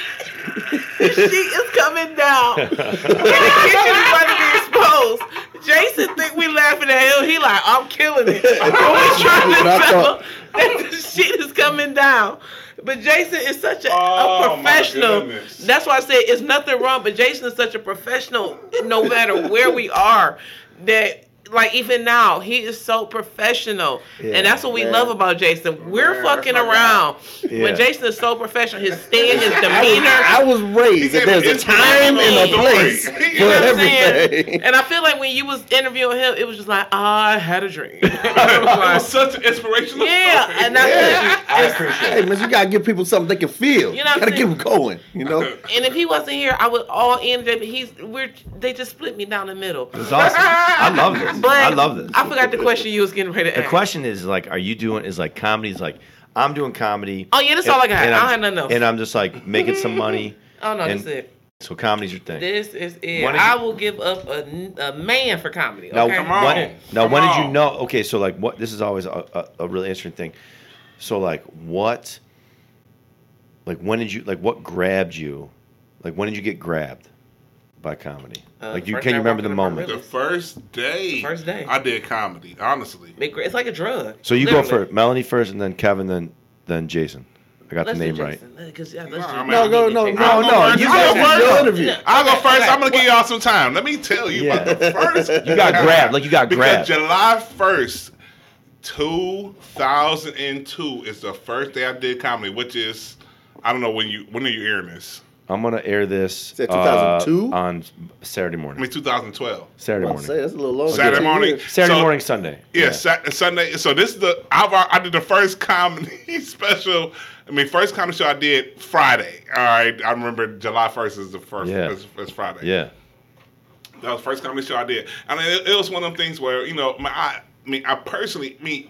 the sheet is coming down. and the kitchen is about to be exposed. Jason think we laughing at him. He like, I'm killing it. But we trying to What I tell thought. that the shit is coming down. But Jason is such a, Oh, a professional. That's why I say it's nothing wrong. But Jason is such a professional, no matter where we are. That like even now, he is so professional, Yeah, and that's what we man. love about Jason. We're Man, fucking around, Yeah. but Jason is so professional. His stand, his I was, demeanor. I was raised that there's a time and a place You for You know what I'm saying? everything. And I feel like when you was interviewing him, it was just like, I had a dream. It was like, such an inspirational yeah, story. and that's I appreciate Hey, man, you gotta give people something they can feel. You know what gotta I'm get them going. You know. And if he wasn't here, I would all in there. But he's we're they just split me down the middle. It's awesome. I love this. But I love this. I forgot the question you was getting ready to ask. The question is like, are you doing? Is like comedy? Is like, I'm doing comedy. Oh yeah, that's all I got. I and don't I'm- have nothing else. And I'm just like making some money. oh no, and- that's it. So comedy's your thing. This is it. When I you- will give up a, a man for comedy. Now, okay? Come on. when, now Come when did you know? Okay, so like, what? This is always a, a, a really interesting thing. So like, what? Like, when did you like? What grabbed you? Like, when did you get grabbed by comedy? Uh, like, you can day you remember the walking in my moment? The first day. First day. I did comedy, honestly. It's like a drug. So you go Literally. for Melanie first, and then Kevin, then then Jason. I got Let's the name right. Jason. Uh, 'cause, yeah, let's No, I mean- No, go, no, I'll no, I'll no. go first. You I'll guys go did your first. interview. I'll go Okay, first. okay. I'm gonna give y'all some time. Let me tell you Yeah. about the first. You got grabbed, like you got because grabbed. July first, two thousand and two is the first day I did comedy, which is I don't know when you when are you airing this? I'm gonna air this that uh, 2002? on Saturday morning. I morning. mean 2012. Saturday I'm about to say morning. that's a little long. Saturday morning. Saturday So- morning, Sunday. Yeah, Sat- Sunday. So this is the I've, I did the first comedy special. I mean, first comedy show I did Friday. All right, I remember July first is the first. Yeah. Is, is Friday. Yeah. That was the first comedy show I did, and it, it was one of them things where you know, my, I, I mean, I personally, me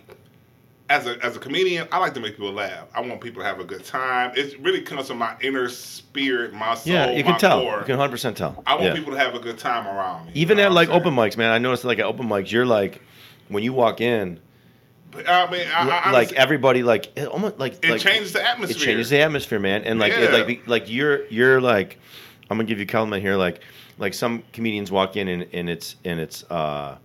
as a as a comedian, I like to make people laugh. I want people to have a good time. It really comes from my inner spirit, my soul, Yeah, you can tell. core. You can 100 percent tell. I want yeah. people to have a good time around me. Even at like I'm open mics, man. I noticed like at open mics, you're like, when you walk in, saying? I mean, I, I, like everybody, like it almost like it like, changes the atmosphere. It changes the atmosphere, man. And like, it, like, like you're, you're like, I'm gonna give you a compliment here. Like, like some comedians walk in and, and it's, and it's, uh,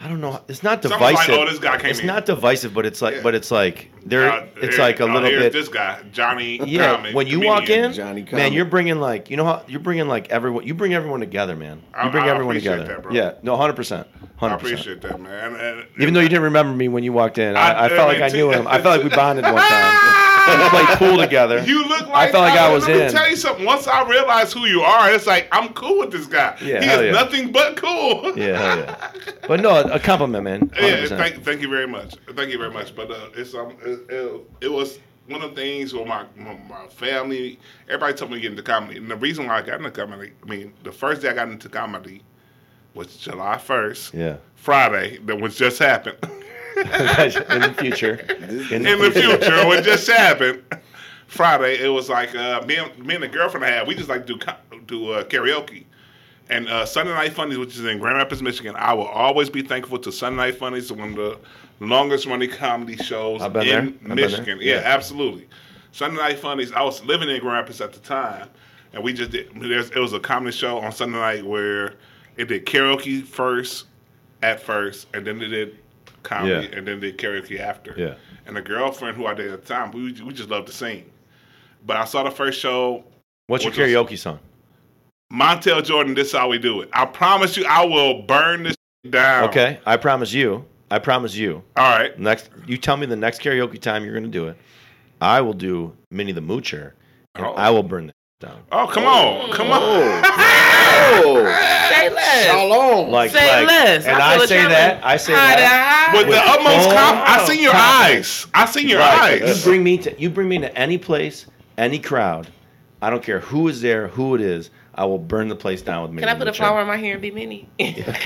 I don't know. It's not Someone's like, divisive. "Oh, this guy came it's in." not divisive, but it's like, Yeah. but it's like there. Uh, it's here- like a oh, little here's bit. This guy, Johnny. yeah, Comic, when you walk in, Johnny man, Comic. you're bringing like you know how you're bringing like everyone. You bring everyone together, man. You I- bring I everyone appreciate together. that, bro. Yeah, no, hundred percent, I hundred percent. I appreciate that, man. And, and, Even though you didn't remember me when you walked in, I, I- I, felt like I knew him. I felt like we bonded one time. We played pool together. You look like I felt like I was let me in. tell you something. Once I realize who you are, it's like I'm cool with this guy. Yeah, he is yeah. nothing but cool. Yeah, hell yeah. But no, a compliment, man. Yeah, 100%. thank, thank you very much. Thank you very much. But uh, it's um, it, it, it was one of the things where my, my my family, everybody told me to get into comedy, and the reason why I got into comedy, I mean, the first day I got into comedy was July first, Yeah. Friday, that was just happened. in the future. in the future, what just happened. Friday, it was like uh, me, and, me and the girlfriend I had. We just like do do uh, karaoke, and uh, Sunday Night Funnies, which is in Grand Rapids, Michigan. I will always be thankful to Sunday Night Funnies, one of the longest running comedy shows in there. Michigan. Yeah, Yeah. absolutely. Sunday Night Funnies. I was living in Grand Rapids at the time, and we just did. There's, it was a comedy show on Sunday night where it did karaoke first, at first, and then they did comedy, Yeah. and then did karaoke after. Yeah. And the girlfriend who I dated at the time, we we just loved to sing. But I saw the first show, What's your Which was- karaoke song? Montel Jordan. This is how we do it. I promise you, I will burn this down. Okay, I promise you. I promise you. All right. Next, you tell me the next karaoke time you're going to do it. I will do Minnie the Moocher, and Oh. I will burn this down. Oh, come on, come on. Oh, Say less. shalom. Like, Say like, less. and I I, say that. I say Hi that. there. With the utmost full conf- I seen your confidence. eyes. I seen your Right. You eyes. bring me to you bring me to any place, any crowd. I don't care who is there, who it is. I will burn the place down with me. Can I put a flower in my hair and be Minnie? Yes.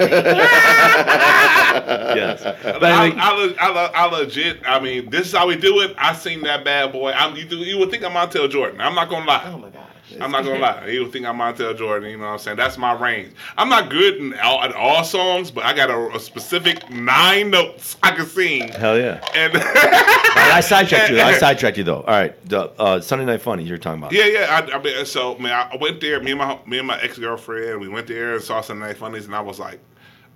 I, anyway, I, I, I legit. I mean, this is how we do it. I seen that bad boy. I'm, you, do- you would think I'm Montel Jordan. I'm not gonna lie. oh my gosh. I'm not gonna lie. You think I'm Montel Jordan. You know what I'm saying? That's my range. I'm not good in all, in all songs, but I got a, a specific nine notes I can sing. hell yeah. And I sidetracked you. I sidetracked you though. All right, the uh, Sunday Night Funny you're talking about. Yeah, yeah. I, I mean, so man, I went there. Me and my me and my ex girlfriend, we went there and saw Sunday Night Funnies, and I was like,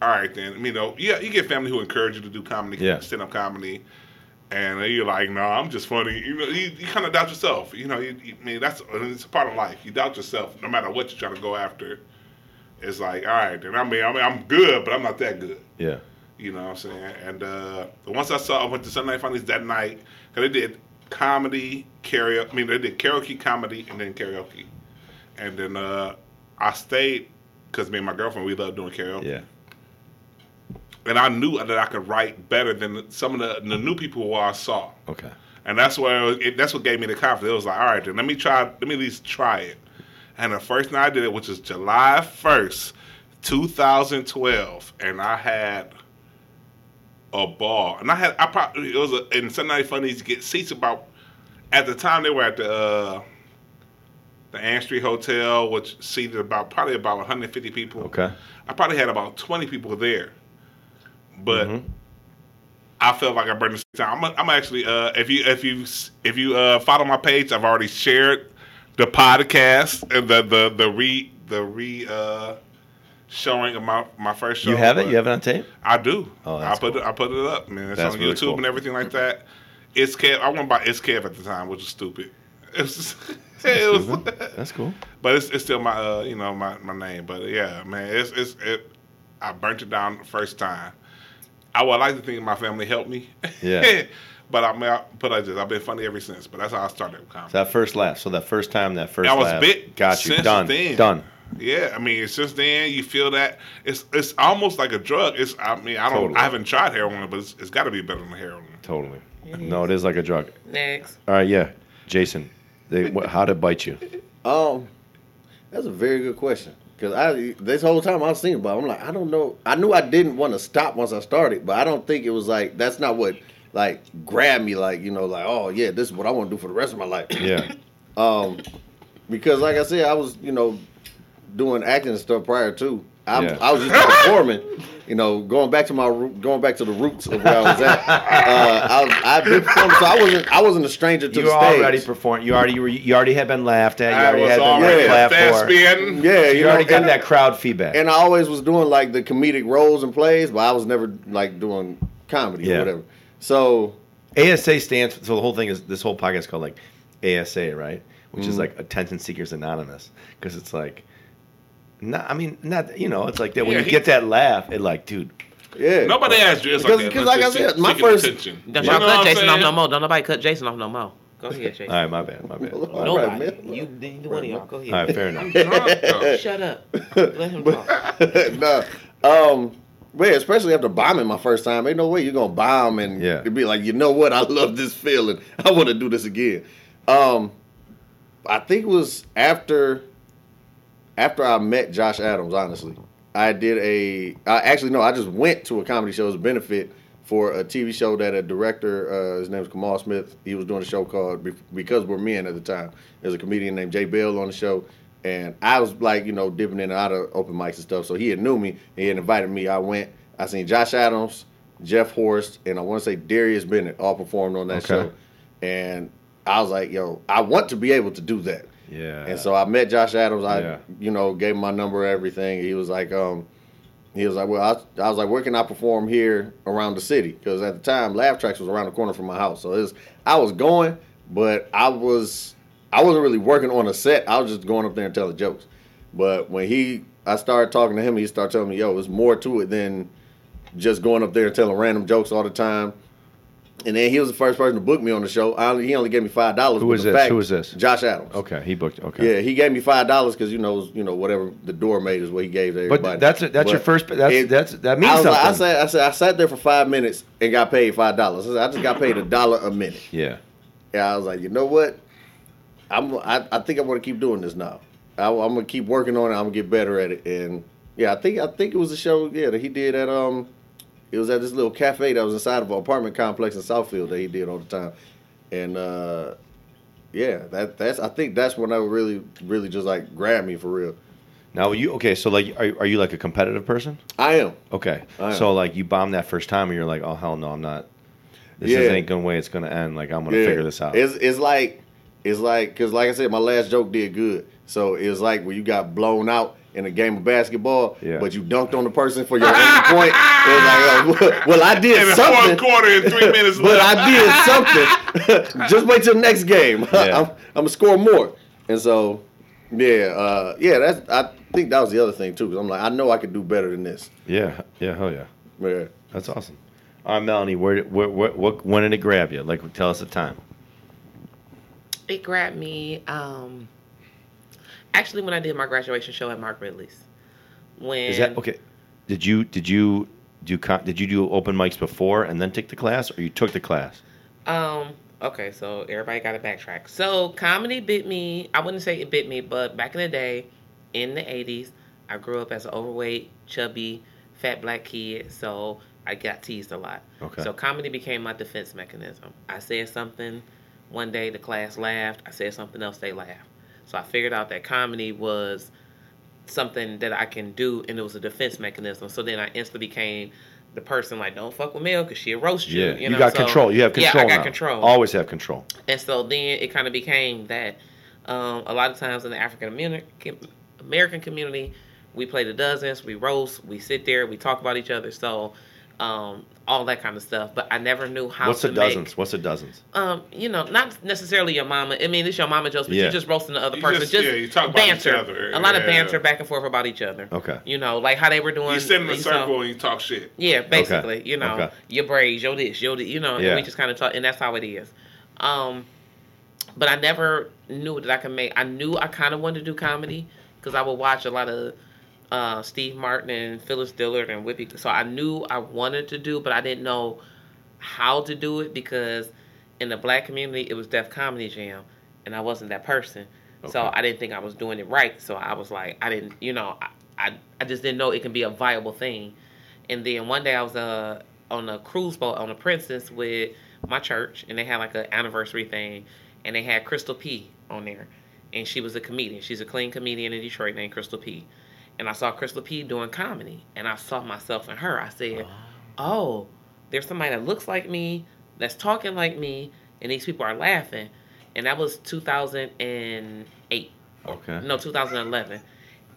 all right, then. You know, yeah, you get family who encourage you to do comedy, Yeah. stand up comedy, and you're like, no, I'm just funny. You know, you, you kind of doubt yourself. You know, you, you, I mean, that's it's a part of life. You doubt yourself, no matter what you're trying to go after. It's like, all right, then. I mean, I mean, I'm good, but I'm not that good. Yeah. You know what I'm saying? And uh, once I saw, I went to Sunday Night Funnies that night because they did comedy, karaoke. I mean, they did karaoke, comedy, and then karaoke. And then uh, I stayed because me and my girlfriend we love doing karaoke. Yeah. And I knew that I could write better than some of the, the new people who I saw. Okay. And that's where it, that's what gave me the confidence. It was like, all right, then let me try. Let me at least try it. And the first night I did it, which was July first, two thousand twelve, and I had a ball. And I had I probably it was a, in Sunday Funnies. Get seats about at the time they were at the uh, the Ann Street Hotel, which seated about probably about 150 people. Okay. I probably had about 20 people there, but Mhm. I felt like I burned the time. I'm, I'm actually uh, if you if you if you uh, follow my page, I've already shared the podcast and the the the re the re uh, showing of my my first show. You have it? You have it on tape? I do. Oh, I put cool. it I put it up, man. It's That's on really YouTube cool. and everything like that. It's Kev. I went by It's Kev at the time, which is stupid. It was. it was That's cool. but it's, it's still my uh, you know my, my name. But yeah, man, it's it's it. I burnt it down the first time. I would like to think my family helped me. Yeah. but I mean, I, but I just I've been funny ever since. But that's how I started with comedy. So that first laugh. So that first time, that first I was laugh. bit Got you. since Done. then. Done. Yeah, I mean, since then you feel that it's it's almost like a drug. It's I mean I don't Totally. I haven't tried heroin, but it's, it's got to be better than heroin. Totally. No, it is like a drug. Next. All right, yeah. Jason, they, what, how did it bite you? Um, that's a very good question. Cause I this whole time I was thinking about, it, I'm like, I don't know. I knew I didn't want to stop once I started, but I don't think it was like that's not what like grabbed me. Like you know, like oh yeah, this is what I want to do for the rest of my life. Yeah. Um, because like I said, I was you know doing acting and stuff prior to, Yeah. I was just performing. You know, going back to my going back to the roots of where I was at. Uh, I I've been performing, so I wasn't I wasn't a stranger to You the were stage. already performed. You already were, you already had been laughed at. You I already was had been already a clapped for. yeah, You, you, know, already got that crowd feedback. and I always was doing like the comedic roles and plays, but I was never like doing comedy Yeah. or whatever. So ASA stands. So the whole thing is this whole podcast is called like ASA, right? Which Mm-hmm. is like Attention Seekers Anonymous, because it's like, not. I mean, not. You know, it's like that when Yeah, you he- get that laugh, it like, dude. yeah, Nobody asked you. It's Because- like that. because like I said, my first- attention. Don't You y'all know what cut I'm Jason off saying? no more. Don't nobody cut Jason off no more. Go ahead, Jason. All right, my bad, my bad. All All Nobody. right, man. you, you one of y'all. Go ahead. right, fair enough. Drunk, though. Shut up. Let him talk. no. Um, but especially after bombing my first time, ain't no way you're gonna bomb and Yeah. it'd be like, you know what? I love this feeling. I want to do this again. Um, I think it was after after I met Josh Adams. Honestly, I did a. I actually no, I just went to a comedy show as a benefit for a TV show that a director, uh, his name was Kamal Smith. He was doing a show called Be- Because We're Men at the time. There's a comedian named Jay Bell on the show. And I was like, you know, dipping in and out of open mics and stuff. So he had knew me. He had invited me. I went. I seen Josh Adams, Jeff Horst, and I want to say Darius Bennett all performed on that Okay. show. And I was like, yo, I want to be able to do that. Yeah. And so I met Josh Adams. I, Yeah. you know, gave him my number, everything. He was like, um, he was like, well, I, I was like, where can I perform here around the city? Because at the time, Laugh Tracks was around the corner from my house. So it was, I was going, but I was, I wasn't really working on a set. I was just going up there and telling jokes. But when he, I started talking to him, he started telling me, yo, there's more to it than just going up there and telling random jokes all the time. And then he was the first person to book me on the show. Only- he only gave me five dollars. Who was this? Who was this? Josh Adams. okay, he booked. Okay. Yeah, he gave me five dollars because you know, you know, whatever the door made is what he gave to everybody. But that's that's your first. That's it- that's that means I something. like, I said, I said, I sat there for five minutes and got paid five dollars. I, I just got paid a dollar a minute. yeah. And I was like, you know what? I'm, I, I think I want to keep doing this now. I, I'm gonna keep working on it. I'm gonna get better at it. And yeah, I think I think it was a show. Yeah, that he did at um, it was at this little cafe that was inside of an apartment complex in Southfield that he did all the time. And uh, yeah, that that's I think that's when I really really just like grabbed me for real. Now you okay? So like, are, are you like a competitive person? I am. Okay. I am. So like, you bombed that first time, and you're like, oh hell no, I'm not. This Yeah. is ain't gonna way it's gonna end. Like I'm gonna figure this out. It's it's like it's like because like I said, my last joke did good. So it's like when you got blown out in a game of basketball, Yeah. but you dunked on the person for your only point. It was like, oh, well, I did In the something, fourth quarter and three minutes but left. I did something. Just wait till the next game. Yeah. I'm, I'm gonna score more. And so, yeah, uh, yeah, that's I think that was the other thing too. Because I'm like, I know I could do better than this. yeah. Yeah. Hell yeah. Yeah. That's awesome. All right, Melanie. Where, where, where, what, when did it grab you? Like, tell us the time. It grabbed me. Um, actually, when I did my graduation show at Mark Ridley's. When Is that okay? Did you did you do did you do open mics before and then take the class, or you took the class? Um. Okay, so everybody got to backtrack. So comedy bit me. I wouldn't say it bit me, but back in the day, in the '80s, I grew up as an overweight, chubby, fat black kid. So I got teased a lot. Okay. So comedy became my defense mechanism. I said something, one day the class laughed. I said something else, they laughed. So I figured out that comedy was something that I can do, and it was a defense mechanism. So then I instantly became the person like, don't fuck with Mel because she'll roast you. Yeah, you, you, got So- control. You have control. Yeah, I got now. control. Always have control. And so then it kind of became that um, a lot of times in the African American community, we play the dozens, we roast, we sit there, we talk about each other. So um, all that kind of stuff. But I never knew how What's to the dozens? make, What's the dozens? um, you know, not necessarily your mama. I mean, it's your mama jokes, but Yeah. you're just roasting the other You person. just- Just, yeah, you talk about each other. A lot of banter back and forth about each other. Okay. You know, like how they were doing. You sit in a you know, circle and you talk shit. yeah, basically, you know, Okay. your braids, your this, your this, you know, Yeah. and we just kind of talk, and that's how it is. Um, but I never knew that I could make. I knew I kind of wanted to do comedy because I would watch a lot of uh, Steve Martin and Phyllis Diller and Whoopi. So I knew I wanted to do, but I didn't know how to do it because in the black community it was Def Comedy Jam, and I wasn't that person. So I didn't think I was doing it right. So I was like, I didn't, you know, I, I, I just didn't know it can be a viable thing. And then one day I was uh, on a cruise boat on the Princess with my church, and they had like an anniversary thing, and they had Crystal P on there, and she was a comedian. She's a clean comedian in Detroit named Crystal P. and I saw Crystal P doing comedy, and I saw myself in her. I said, "Oh, there's somebody that looks like me, that's talking like me, and these people are laughing." And that was 2008. Okay. No, 2011.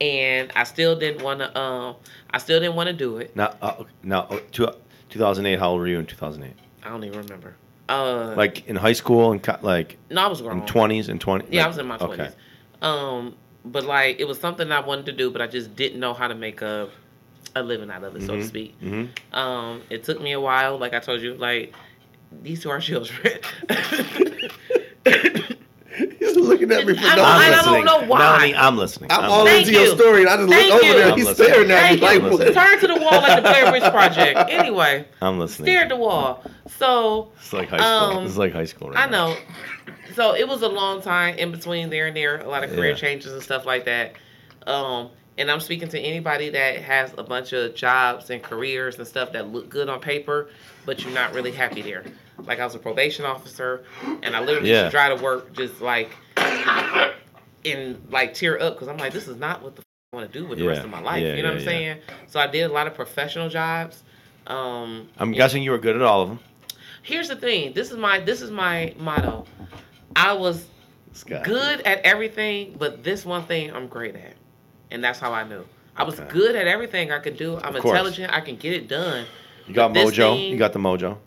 And I still didn't want to. Um, I still didn't want to do it. Now, uh, now, uh, two, 2008. How old were you in 2008? I don't even remember. Uh, Like in high school and co- like no, I was grown. in 20s and 20. Yeah, I was in my okay. twenties. Um, but like it was something I wanted to do, but I just didn't know how to make a a living out of it, so to speak. Mhm. Um, it took me a while, like I told you, like these two are children. He's looking at me for I no don't- I I'm don't know why. Melanie, I'm listening. I'm I'm all Thank into your you. story, and I just Thank look over you. there. I'm He's listening. staring at me Thank like, you. what? Turn to the wall like the Blair Witch Project. Anyway, I'm listening. stare at the wall. So It's like high school. Um, it's like high school right I now. So it was a long time in between there and there, a lot of career Yeah. changes and stuff like that. Um, and I'm speaking to anybody that has a bunch of jobs and careers and stuff that look good on paper, but you're not really happy there. Like I was a probation officer, and I literally Yeah. try to work just like and like tear up because I'm like, this is not what the f- I want to do with the rest of my life. Yeah, you know yeah, what I'm yeah. saying? So I did a lot of professional jobs. Um, I'm guessing you were good at all of them. here's the thing. This is my this is my motto. I was Scott. good at everything, but this one thing I'm great at, and that's how I knew. I was Okay. good at everything I could do. I'm Of course. intelligent. I can get it done. You got mojo. thing- you got the mojo.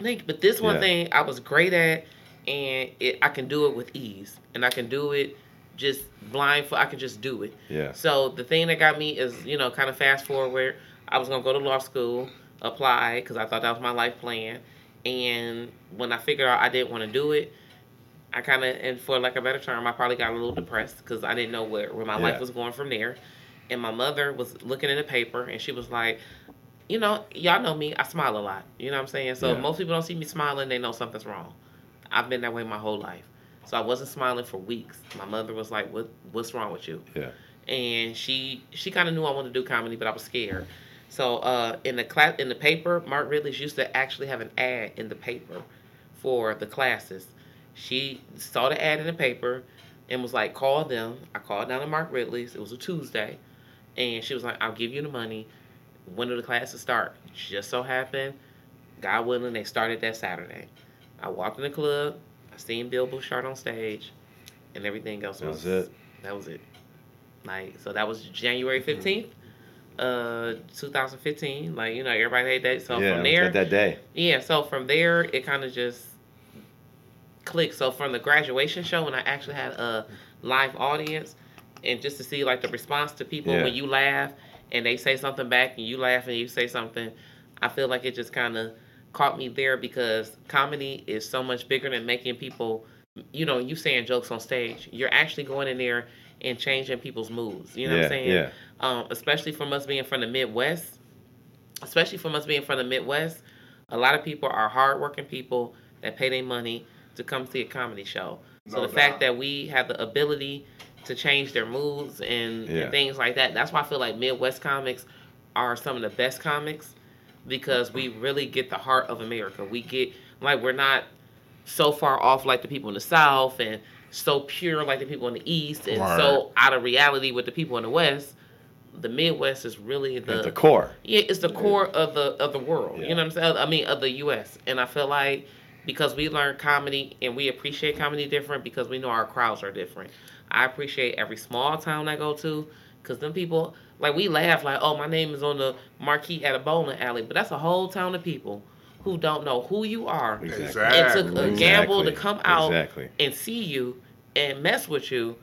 Think, but this one Yeah. thing I was great at, and it, I can do it with ease, and I can do it just blind. I can just do it. Yeah. So the thing that got me is, you know, kind of fast forward. I was gonna go to law school, apply because I thought that was my life plan. And when I figured out I didn't want to do it, I kind of, and for like a better term, I probably got a little depressed because I didn't know where, where my Yeah. life was going from there. And my mother was looking in the paper and she was like, you know, y'all know me, I smile a lot. You know what I'm saying? So Yeah. most people don't see me smiling, they know something's wrong. I've been that way my whole life. So I wasn't smiling for weeks. My mother was like, "What? What's wrong with you?" Yeah. and she she kind of knew I wanted to do comedy, but I was scared. So uh, in the class in the paper, Mark Ridley's used to actually have an ad in the paper for the classes. She saw the ad in the paper and was like, "Call them." I called down to Mark Ridley's. It was a Tuesday, and she was like, "I'll give you the money. When do the classes start?" Just so happened, God willing, they started that Saturday. I walked in the club. I seen Bill Bouchard on stage, and everything else That was, was it. That was it. Like so, that was January fifteenth, uh, two thousand fifteen. Like you know, everybody had that. So yeah. from was there, that day. yeah. So from there, it kind of just clicked. So from the graduation show, when I actually had a live audience, and just to see like the response to people Yeah. when you laugh and they say something back, and you laugh and you say something, I feel like it just kind of caught me there because comedy is so much bigger than making people. You know, you saying jokes on stage. You're actually going in there and changing people's moods. You know what I'm saying? yeah. Um, especially from us being from the Midwest. Especially from us being from the Midwest, a lot of people are hardworking people that pay their money to come see a comedy show. So No the fact that we have the ability to change their moods and, Yeah. and things like that, that's why I feel like Midwest comics are some of the best comics because we really get the heart of America. We get like we're not so far off like the people in the South and so pure like the people in the East and Right. so out of reality with the people in the West. The Midwest is really the, the core. yeah, it's the core of the of the world. Yeah. You know what I'm saying? I mean, of the U.S. And I feel like because we learn comedy and we appreciate comedy different because we know our crowds are different. I appreciate every small town I go to because them people like we laugh like, oh, my name is on the marquee at a bowling alley, but that's a whole town of people who don't know who you are Exactly. and took a Exactly. gamble to come out Exactly. and see you and mess with you,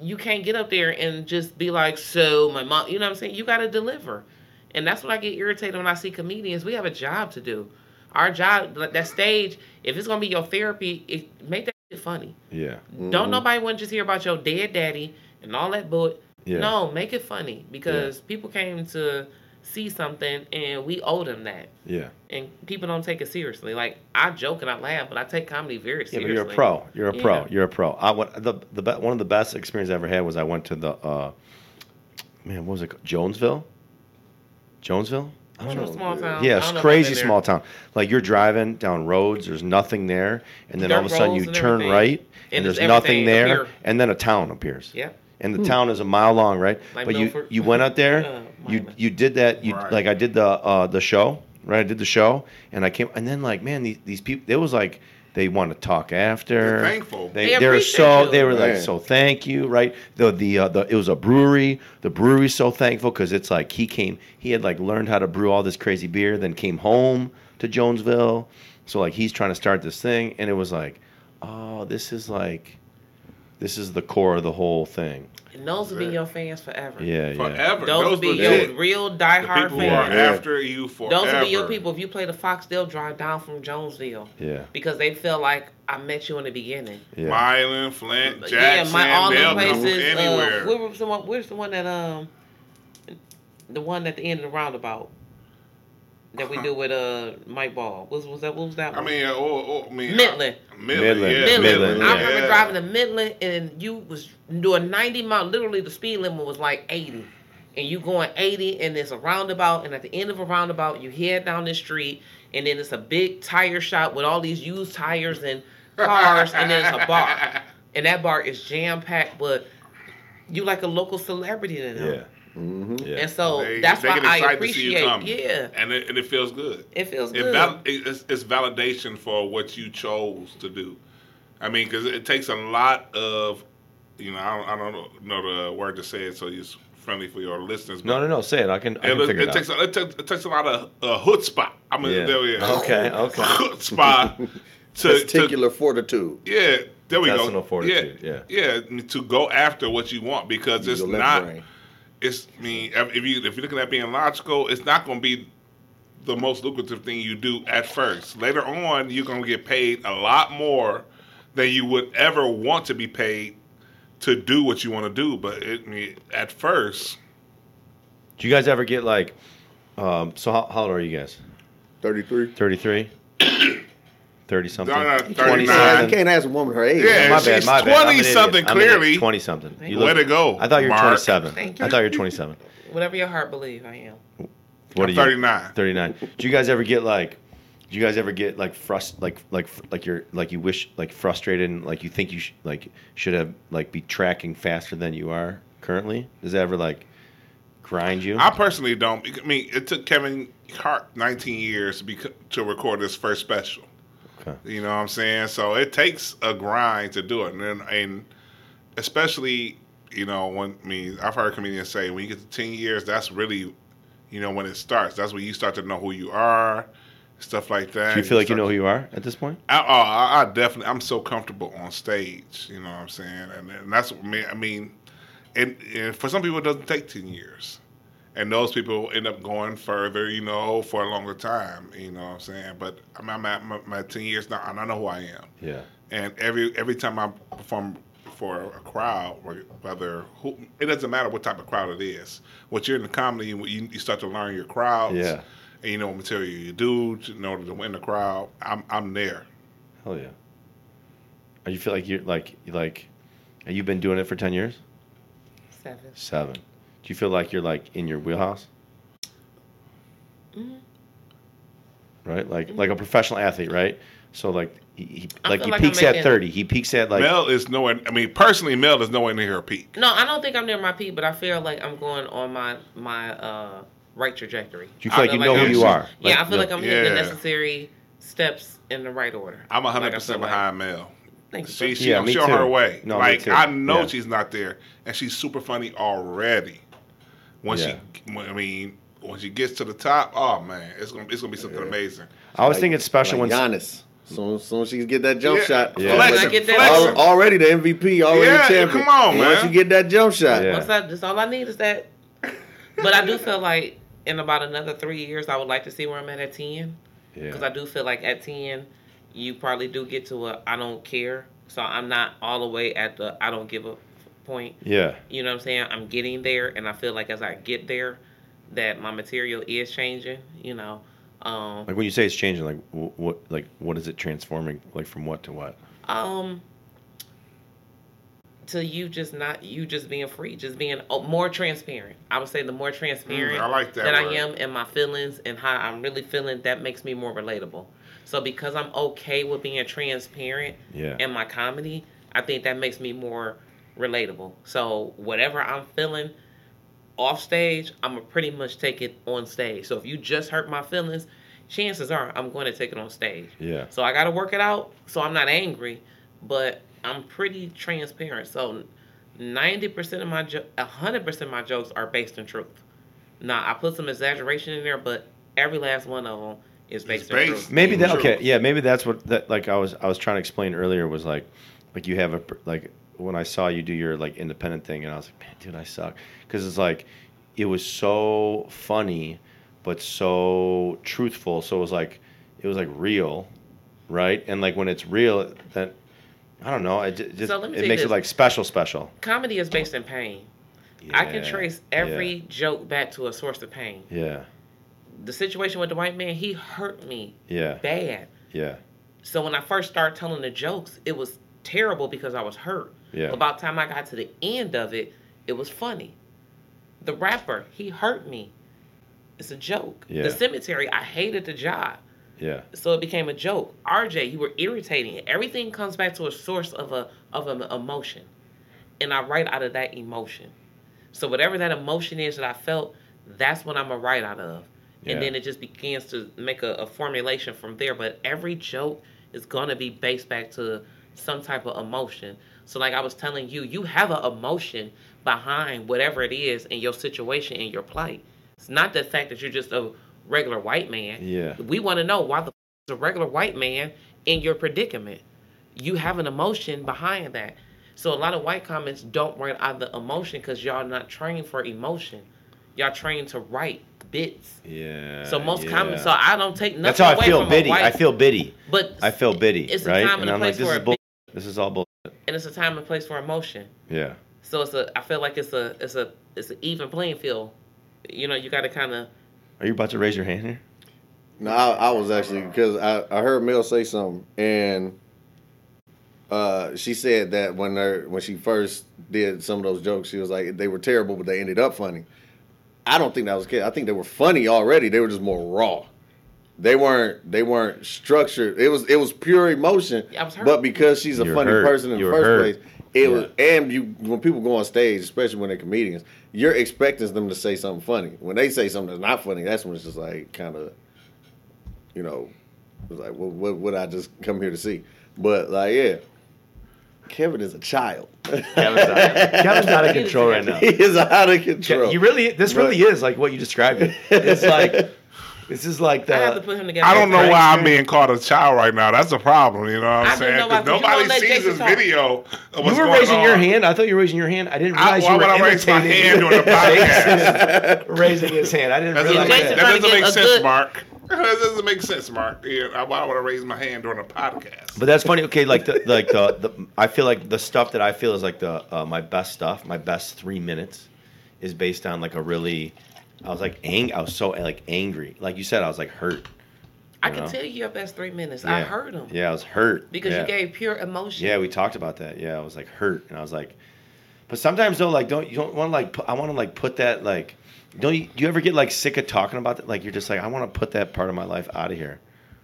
you can't get up there and just be like, so my mom, you know what I'm saying? You got to deliver. And that's what I get irritated when I see comedians. We have a job to do. Our job, that stage, if it's going to be your therapy, it, make that shit funny. Yeah. Don't nobody want to just hear about your dead daddy and all that bull. Yeah. No, make it funny because people came to see something and we owe them that. Yeah. And people don't take it seriously. Like, I joke and I laugh, but I take comedy very Yeah, seriously. but you're a pro. You're a pro. Yeah. You're a pro. I went the the be- one of the best experience I ever had was I went to the uh, man, what was it? called? Jonesville. Jonesville. I don't Sure, know. small town. Yeah, it's don't know if I've crazy been small town. Like you're driving down roads, there's nothing there, and then all of a sudden you turn everything. right, and, And there's there's nothing there, appear. and then a town appears. Yeah. and the town is a mile long, right? Like but you Milford. you went out there, Uh, you you did that. You Right. like I did the uh, the show, right? I did the show, and I came, and then like man, these these people, it was like they want to talk after. They're thankful. They, They they were appreciate so you. they were like Man. so thank you, right? The the uh, the it was a brewery. The brewery's so thankful because it's like he came, he had like learned how to brew all this crazy beer, then came home to Jonesville. So like he's trying to start this thing, and it was like, oh, this is like, this is the core of the whole thing. And those will be your fans forever. Yeah, yeah. Forever. Those will be legit. your real The diehard people who are fans. After you forever. Those will be your people. If you play the Fox, they'll drive down from Jonesville. Yeah. Because they feel like I met you in the beginning. Yeah. Milan, Flint, yeah, Jackson, my all the they'll come from places. anywhere. Uh, where was the one? Where's the one that um, the one at the end of the roundabout that we do with uh Mike Ball? Was was that? What was that? I One? mean, uh, oh, oh, I mean, Midland. uh, Midland, Midland. yeah, Midland. Midland, I remember Yeah. driving to Midland and you was doing 90 miles. Literally, the speed limit was like 80. And you going 80 and it's a roundabout. And at the end of a roundabout, you head down the street. And then it's a big tire shop with all these used tires and cars. and then it's a bar. And that bar is jam packed, but you like a local celebrity to them. Yeah. Yeah. And so They- that's they why get I excited to see you appreciate. coming. Yeah, and it, and it feels good. it feels It good. val- it's, it's validation for what you chose to do. I mean, because it takes a lot of, you know, I don't, I don't know the word to say it, so it's friendly for your listeners. but No, no, no. Say it. I can. I It, can figure it, it, takes out. a, it, takes, it takes a lot of uh, chutzpah. I mean, Yeah. there we go. Okay, okay. chutzpah to, to Testicular fortitude. yeah. There we Intestinal go. fortitude, yeah, yeah. To go after what you want because it's not. brain. It's I mean, if you if you're looking at being logical, it's not going to be the most lucrative thing you do at first. Later on, you're going to get paid a lot more than you would ever want to be paid to do what you want to do. But it, I mean, at first, Do you guys ever get like? Um, so how, how old are you guys? 33. 33? 30 something? No, no, I 39. can't ask a woman her age. Yeah. my she's bad, my bad. I'm an 20 idiot. something, I'm an idiot. clearly. 20 something. You Way to go, I thought you were Mark. 27. Thank I thought you were 27. Whatever your heart believes, I am. What I'm are you? 39. 39. Do you guys ever get like do you guys ever get like frust like like like you're like you wish like frustrated and like you think you sh- like should have like be tracking faster than you are currently? Does that ever like grind you? I personally don't. I mean, it took Kevin Hart 19 years to, be, to record his first special. Okay. You know what I'm saying? So it takes a grind to do it, and then, and especially you know when I mean I've heard comedians say when you get to 10 years, that's really you know when it starts. That's when you start to know who you are, stuff like that. Do you feel like you know who you are at this point? I, oh, I, I definitely. I'm so comfortable on stage. You know what I'm saying, and, and that's what me. I mean, and, and for some people, it doesn't take ten years, and those people end up going further. You know, for a longer time. You know what I'm saying. But I'm, I'm at my, my ten years now, and I know who I am. Yeah. And every every time I perform for a crowd, whether who, it doesn't matter what type of crowd it is. What you're in the comedy, you, you start to learn your crowds. Yeah. And you know what material you do to- in order to win the crowd. I'm I'm there. Hell yeah. Are you feel like you're like you like have you been doing it for 10 years? Seven. 7. Do you feel like you're like in your wheelhouse? Mm-hmm. Right? Like like a professional athlete, right? So like he, he like he like peaks at 30. He peaks at like Mel is nowhere. I mean, personally, Mel is nowhere near her peak. No, I don't think I'm near my peak, but I feel like I'm going on my my uh, right trajectory. Do you feel like you feel know like who I'm- you are? Yeah, I feel like I'm hitting the necessary steps in the right order. I'm 100 Like I percent feel like- behind Mel. Thank you. She, sir. she Yeah, I'm me sure too. her way. No, like. I know Yeah. she's not there, and she's super funny already. When Yeah. she, I mean, when she gets to the top, oh man, it's gonna it's gonna be something amazing. I was think it's special like when Giannis. Soon, soon as she get that jump Yeah. shot. Yeah. Flexing, When get that- flexing. Al- already the MVP, already Yeah, champion. come on, man. Once you get that jump shot, Yeah. Once I, that's all I need is that. But I do feel like in about another three years, I would like to see where I'm at at ten. Because I do feel like at ten, you probably do get to a I don't care. So I'm not all the way at the I don't give a point. Yeah. You know what I'm saying? I'm getting there, and I feel like as I get there, that my material is changing. You know, um, Like when you say it's changing like what like what is it transforming like from what to what? um, to you just not you just being free, just being oh, more transparent. I would say the more transparent Mm, I like that that I am in my feelings and how I'm really feeling, that makes me more relatable. So because I'm okay with being transparent Yeah. in my comedy, I think that makes me more relatable. So whatever I'm feeling off stage, I'm gonna pretty much take it on stage. So if you just hurt my feelings, chances are I'm going to take it on stage. Yeah. So I got to work it out so I'm not angry, but I'm pretty transparent. So 90% of my jo- 100% of my jokes are based in truth. Now, I put some exaggeration in there, but every last one of them is based in based. truth. Maybe that okay. Yeah, maybe that's what that like I was I was trying to explain earlier was like like you have a like when I saw you do your like independent thing and I was like, man, dude, I suck because it's like it was so funny but so truthful. So it was like it was like real, right? And like when it's real, then I don't know. It just So it makes it like special, special. Comedy is based in pain. I can trace every joke back to a source of pain. Yeah, The situation with the white man, he hurt me yeah, bad. yeah, So when I first started telling the jokes, it was terrible because I was hurt. Yeah. About the time I got to the end of it, it was funny. The rapper, he hurt me. It's a joke. Yeah. The cemetery, I hated the job. yeah, So it became a joke. RJ, you were irritating. Everything comes back to a source of a of an emotion. And I write out of that emotion. So whatever that emotion is that I felt, that's what I'm gonna write out of. Yeah. And then it just begins to make a, a formulation from there. But every joke is gonna be based back to some type of emotion. So like I was telling you, you have an emotion behind whatever it is in your situation in your plight. It's not the fact that you're just a regular white man. Yeah. We want to know why the f- is a regular white man in your predicament. You have an emotion behind that. So a lot of white comments don't write out the emotion because y'all not trained for emotion. Y'all trained to write bits. yeah. So most yeah. comments. So I don't take nothing That's how I feel bitty. I feel bitty. but I feel bitty, It's a right? time and and a I'm like, this is a bull. This is all bull. and it's a time and place for emotion. Yeah. So it's a. I feel like it's a. It's a. It's an even playing field. You know, you got to kind of. Are you about to raise your hand here? No, I, I was actually because I, I heard Mel say something, and uh, she said that when her when she first did some of those jokes, she was like they were terrible, but they ended up funny. I don't think that was the case. I think they were funny already. They were just more raw. They weren't. They weren't structured. It was. It was pure emotion. Yeah, I was hurt. But because she's a You were funny hurt. person in You the first hurt. place, it Yeah. was. And you, when people go on stage, especially when they're comedians, you're expecting them to say something funny. When they say something that's not funny, that's when it's just like kind of, you know, it's like what, what what I just come here to see. But like, yeah, Kevin is a child. Kevin's out, Kevin's out of control right now. he is out of Ke- control. You really, this But- really is like what you described it. It's like, this is like I have to put him together. I don't know why I'm being called a child right now. That's a problem. You know what I I'm didn't saying? know why, Because 'cause you nobody sees Jason this talk. video of You were going raising your hand. I thought you were raising your hand. I didn't I, realize why you would were I raise my hand during the podcast? raising his hand. I didn't That realize doesn't, make, that. that doesn't make sense, good- Mark. That doesn't make sense, Mark. Yeah, why would I raise my hand during a podcast? But that's funny. Okay, like the like the, the I feel like the stuff that I feel is like the uh, my best stuff. My best three minutes is based on like a really. I was like ang. I was so like angry. Like you said, I was like hurt. I you can know? tell you your best three minutes. Yeah. I heard him Yeah, I was hurt because yeah. you gave pure emotion. Yeah, we talked about that. Yeah, I was like hurt, and I was like, but sometimes though, like, don't you don't want to like? Put, I want to like put that like. Don't you, do you ever get like sick of talking about that? Like you're just like, I want to put that part of my life out of here.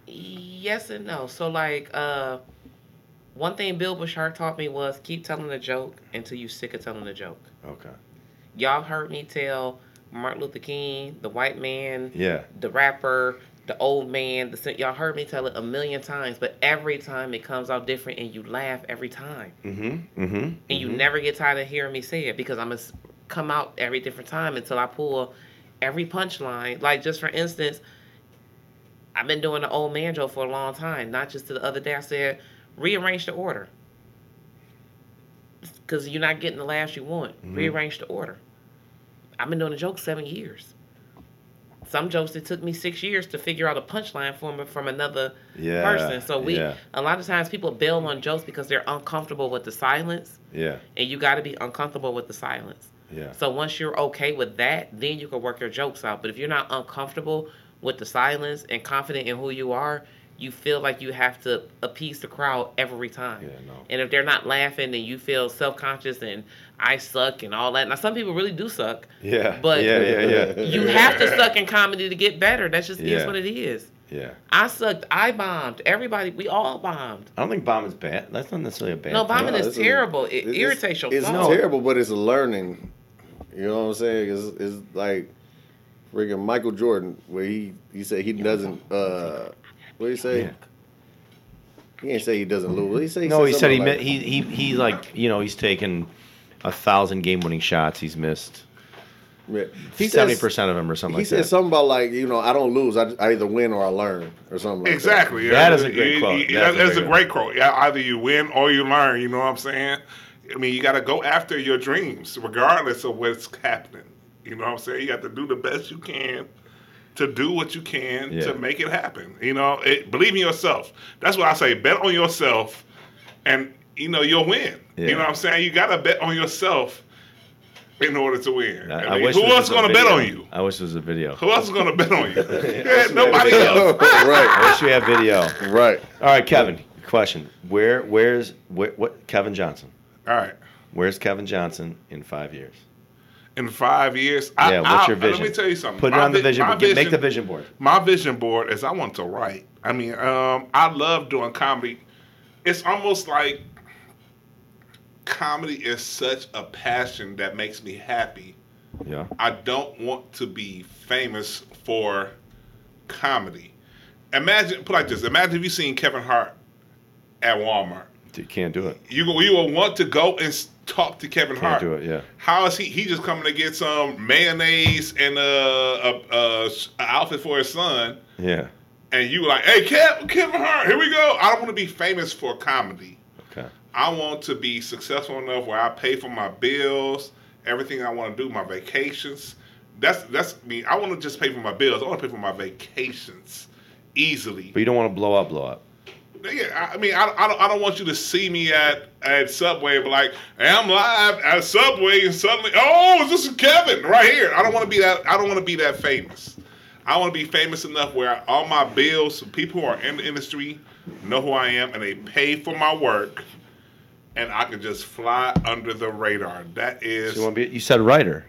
Yes and no. So like, uh, one thing Bill Bouchard taught me was keep telling the joke until you're sick of telling the joke. Okay. Y'all heard me tell Martin Luther King, the white man, Yeah. the rapper, the old man. The y'all heard me tell it a million times, but every time it comes out different, and you laugh every time, Mm-hmm. Mm-hmm. and you never get tired of hearing me say it because I'm gonna come out every different time until I pull every punchline. Like just for instance, I've been doing the old man joke for a long time. Not just to the other day. I said rearrange the order because you're not getting the laughs you want. Rearrange the order. I've been doing the joke seven years. Some jokes it took me six years to figure out a punchline for me from another Yeah, person. So we yeah. a lot of times people bail on jokes because they're uncomfortable with the silence, Yeah. and you got to be uncomfortable with the silence. Yeah. So once you're okay with that, then you can work your jokes out. But if you're not uncomfortable with the silence and confident in who you are, you feel like you have to appease the crowd every time. Yeah, no. And if they're not laughing, then you feel self conscious and I suck and all that. Now some people really do suck. Yeah. But- yeah, yeah, yeah. You have to suck in comedy to get better. That's just Yeah. is what it is. Yeah. I sucked. I bombed. Everybody, we all bombed. I don't think bombing's bad. That's not necessarily a bad No, thing. bombing No, is it's a- terrible. It It's- irritates your It's phone. terrible, but it's learning. You know what I'm saying? It's, it's like freaking Michael Jordan, where he he said he doesn't. uh What did he say? Yeah. He ain't say he doesn't lose. What did he say? No, he said he something mi- like- he he he like you know he's taken a thousand game winning shots. He's missed Yeah. He seventy percent of them or something like that. He like said that. something about like you know I don't lose. I, I either win or I learn or something like Exactly. That yeah. is a great quote. you- That's a That's a great great quote. Yeah, either you win or you learn. You know what I'm saying? I mean, you got to go after your dreams, regardless of what's happening. You know what I'm saying? You got to do the best you can to do what you can Yeah. to make it happen. You know, it, believe in yourself. That's what I say. Bet on yourself, and you know you'll win. Yeah. You know what I'm saying? You got to bet on yourself in order to win. I, I I mean, wish who else was a going to bet on you? I wish it was a video. Who else is going to bet on you? yeah, nobody that. else. I wish we had video. right. All right, Kevin. Question: Where where's where, what Kevin Johnson? All right. Where's Kevin Johnson in five years? In five years. I, Yeah, what's I- your vision? Let me tell you something. Put it My on the vision board. Get- Make the vision board. My vision board is I want to write. I mean, um, I love doing comedy. It's almost like comedy is such a passion that makes me happy. Yeah. I don't want to be famous for comedy. Imagine, put like this: Imagine if you seen Kevin Hart at Walmart. You can't do it. You you will want to go and talk to Kevin Can't Hart. do it. Yeah. How is he? He just coming to get some mayonnaise and a, a, a, a outfit for his son, Yeah. and you like, hey, Kev, Kevin Hart, here we go. I don't want to be famous for comedy. Okay. I want to be successful enough where I pay for my bills, everything I want to do, my vacations. That's that's me. I want to just pay for my bills. I want to pay for my vacations easily. But you don't want to blow up, blow up. Yeah, I mean, I, I, don't, I don't want you to see me at, at Subway, but like, hey, I'm live at Subway, and suddenly, oh, this is Kevin right here. I don't want to be that. I don't want to be that famous. I want to be famous enough where all my bills, people who are in the industry, know who I am, and they pay for my work, and I can just fly under the radar. That is, So you want to be? You said writer.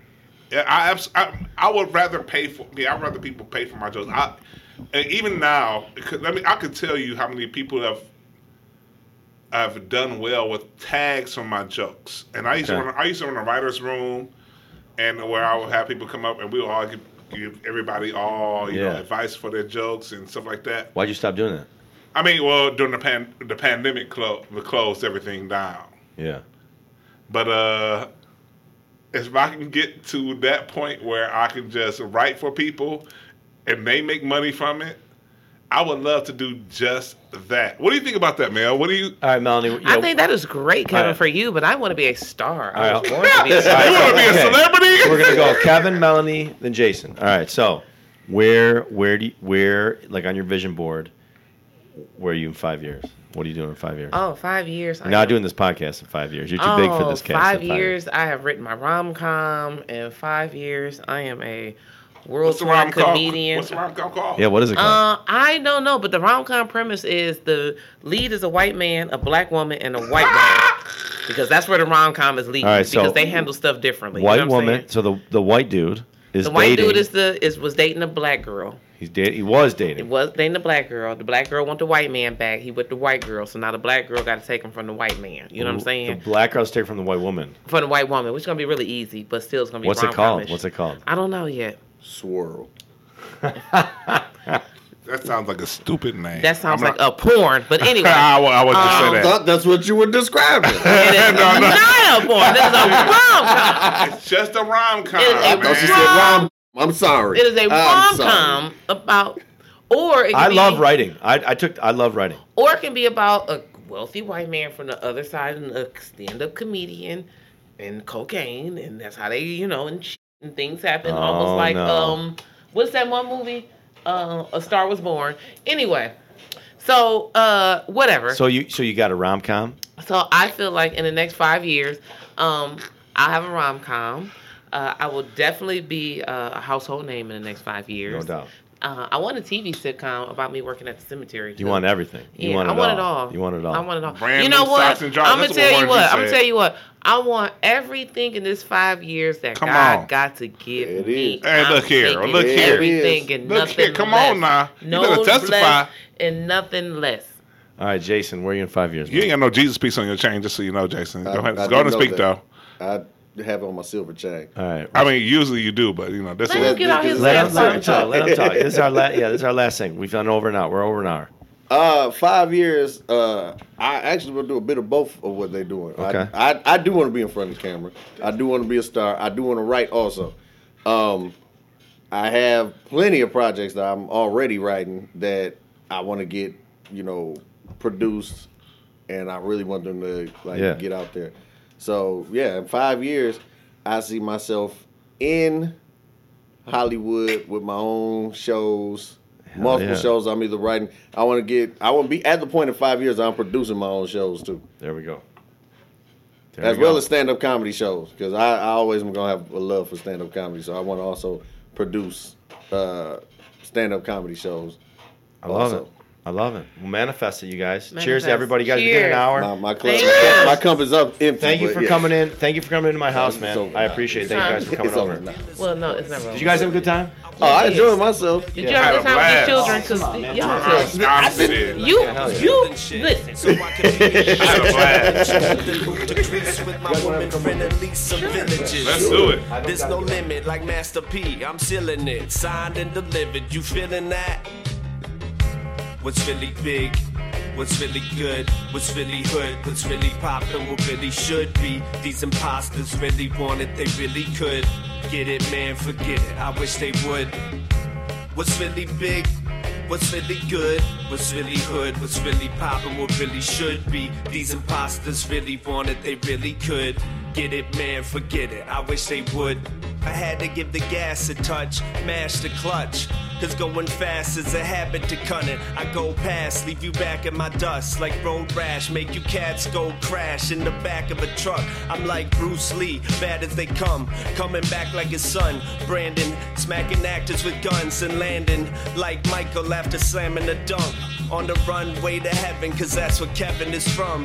yeah, I, I I would rather pay for. Yeah, I'd rather people pay for my jokes. I, and even now, because, I mean, I could tell you how many people have have done well with tags from my jokes. And I used to run, I used to run a writers' room, and where I would have people come up and we would all give, give everybody all you know advice for their jokes and stuff like that. Why'd you stop doing that? I mean, well, during the pan, the pandemic, clo- closed everything down. Yeah. But uh, if I can get to that point where I can just write for people and they make money from it, I would love to do just that. What do you think about that, Mel? What do you? All right, Melenie. You I know, think that is great, Kevin, Alright. for you. But I want to be a star. I Alright. was born to be a you star. want to be a Okay. celebrity? we're gonna go Kevin, Melenie, then Jason. All right. So, where where do you, where like on your vision board? Where are you in five years? What are you doing in five years? Oh, five years. You're not doing this podcast in five years. You're too big for this oh, cast. in Oh, Five years. I have written my rom com. In five years, I am a world What's the tour rom com? comedian. What's the rom com called? Yeah. What is it called? Uh, I don't know, but the rom com premise is the lead is a white man, a black woman, and a white woman. Because that's where the rom com is leading. All right, so- because they handle stuff differently. you white know what I'm woman. saying? So the the white dude is The white dating. dude is the is was dating a black girl. He's da- He was dating. He was dating the black girl. The black girl want the white man back. He with the white girl. So now the black girl got to take him from the white man. You know what I'm saying? The black girl's taken from the white woman. from the white woman, which is gonna be really easy, but still it's gonna be. What's it called? rom-com-ish. What's it called? I don't know yet. Swirl. That sounds like a stupid name. That sounds I'm like not- a porn, but anyway. I, I wasn't Um, say that. thought that's what you were describing. It is No, no. not a porn. This is a rom com. It's just a rom com. It is a I thought she said rom. I'm sorry. It is a I'm rom sorry. com about, or it can I be, love writing. I, I took. I love writing. or it can be about a wealthy white man from the other side and a stand-up comedian and cocaine, and that's how they, you know, and, shit and things happen. Oh, almost like no. um, what's that one movie? Uh, a Star Was Born. Anyway, so uh, whatever. So you so you got a rom com. So I feel like in the next five years, um, I'll have a rom com. Uh, I will definitely be uh, a household name in the next five years. No doubt. Uh, I want a TV sitcom about me working at the cemetery. You want everything. You Yeah, want it I want all. it all. You want it all. I want it all. Brand you know what? socks and drawers. I'm gonna That's tell you what. I'm gonna tell you what. I want everything in this five years that Come God on. got to give It me. is. Hey, I'm look here. Look here. Everything and Look nothing here. Come less. on now. You No better testify. less and nothing less. All right, Jason, where are you in five years? You ain't got no Jesus piece on your chain, just so you know, Jason. Go I- ahead, I go ahead and speak that. though. I have on my silver chain. All right. I mean, usually you do, but you know, this Let is him get out his let him, let him talk. Let him talk. This is our last. Yeah, this is our last thing. We've done over an hour. We're over an hour. Uh, five years. Uh, I actually will do a bit of both of what they're doing. Okay. I, I, I do want to be in front of the camera. I do want to be a star. I do want to write also. Um, I have plenty of projects that I'm already writing that I want to get, you know, produced, and I really want them to like Yeah. get out there. So yeah, in five years, I see myself in Hollywood with my own shows, multiple yeah. shows. I'm either writing. I want to get. I want to be at the point in five years I'm producing my own shows too, There we go. There as we well go. as stand up comedy shows. Because I, I always am gonna have a love for stand up comedy, so I want to also produce uh, stand up comedy shows. I love also. it. I love it. Well, manifest it, you guys. Cheers to everybody. You guys, we did an hour. My my, cup, my, cup is up empty. Thank you for yeah. coming in. Thank you for coming into my house, man. I appreciate it. Thank you guys for coming over over. now. Well, no, it's never. Did you guys have a good time? Oh, I enjoyed myself. Did you have a a good time with your children? Because y'all I'm, said I'm serious. you hell you Shit. listen. So I can be I had a the loop to Greece with my woman friend and lease some villages. Let's do it. There's no limit, like Master P. I'm sealing it, signed and delivered. You feeling that? What's really big? What's really good? What's really hood? What's really poppin'? What really should be? These imposters really want it, they really could. Get it, man, forget it. I wish they would. What's really big? What's really good? What's really hood? What's really poppin'? What really should be? These imposters really want it, they really could. Get it, man, forget it. I wish they would. I had to give the gas a touch, mash the clutch. Cause going fast is a habit to Cunnin. I go past, leave you back in my dust like road rash. Make you cats go crash in the back of a truck. I'm like Bruce Lee, bad as they come. Coming back like his son, Brandon. Smacking actors with guns and landing like Michael after slamming a dunk. On the runway to heaven, cause that's where Kevin is from.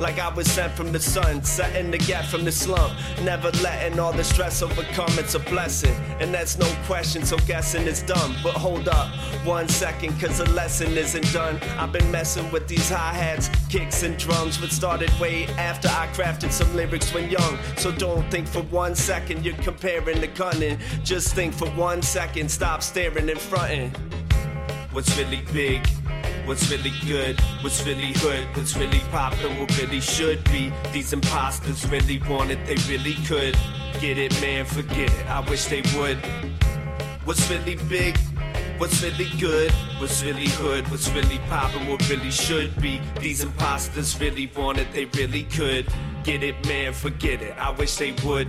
Like I was sent from the sun, setting the gap from the slump. Never letting all the stress overcome, it's a blessing. And that's no question, so guessing is dumb. But hold up, one second, cause the lesson isn't done. I've been messing with these hi hats, kicks, and drums, but started way after I crafted some lyrics when young. So don't think for one second you're comparing the Cunnin. Just think for one second, stop staring and fronting. What's really big? What's really good? What's really hood? What's really poppin'? What really should be? These imposters really want it, they really could. Get it, man, forget it. I wish they would. What's really big? What's really good? What's really hood? What's really poppin'? What really should be? These imposters really want it, they really could. Get it, man, forget it. I wish they would.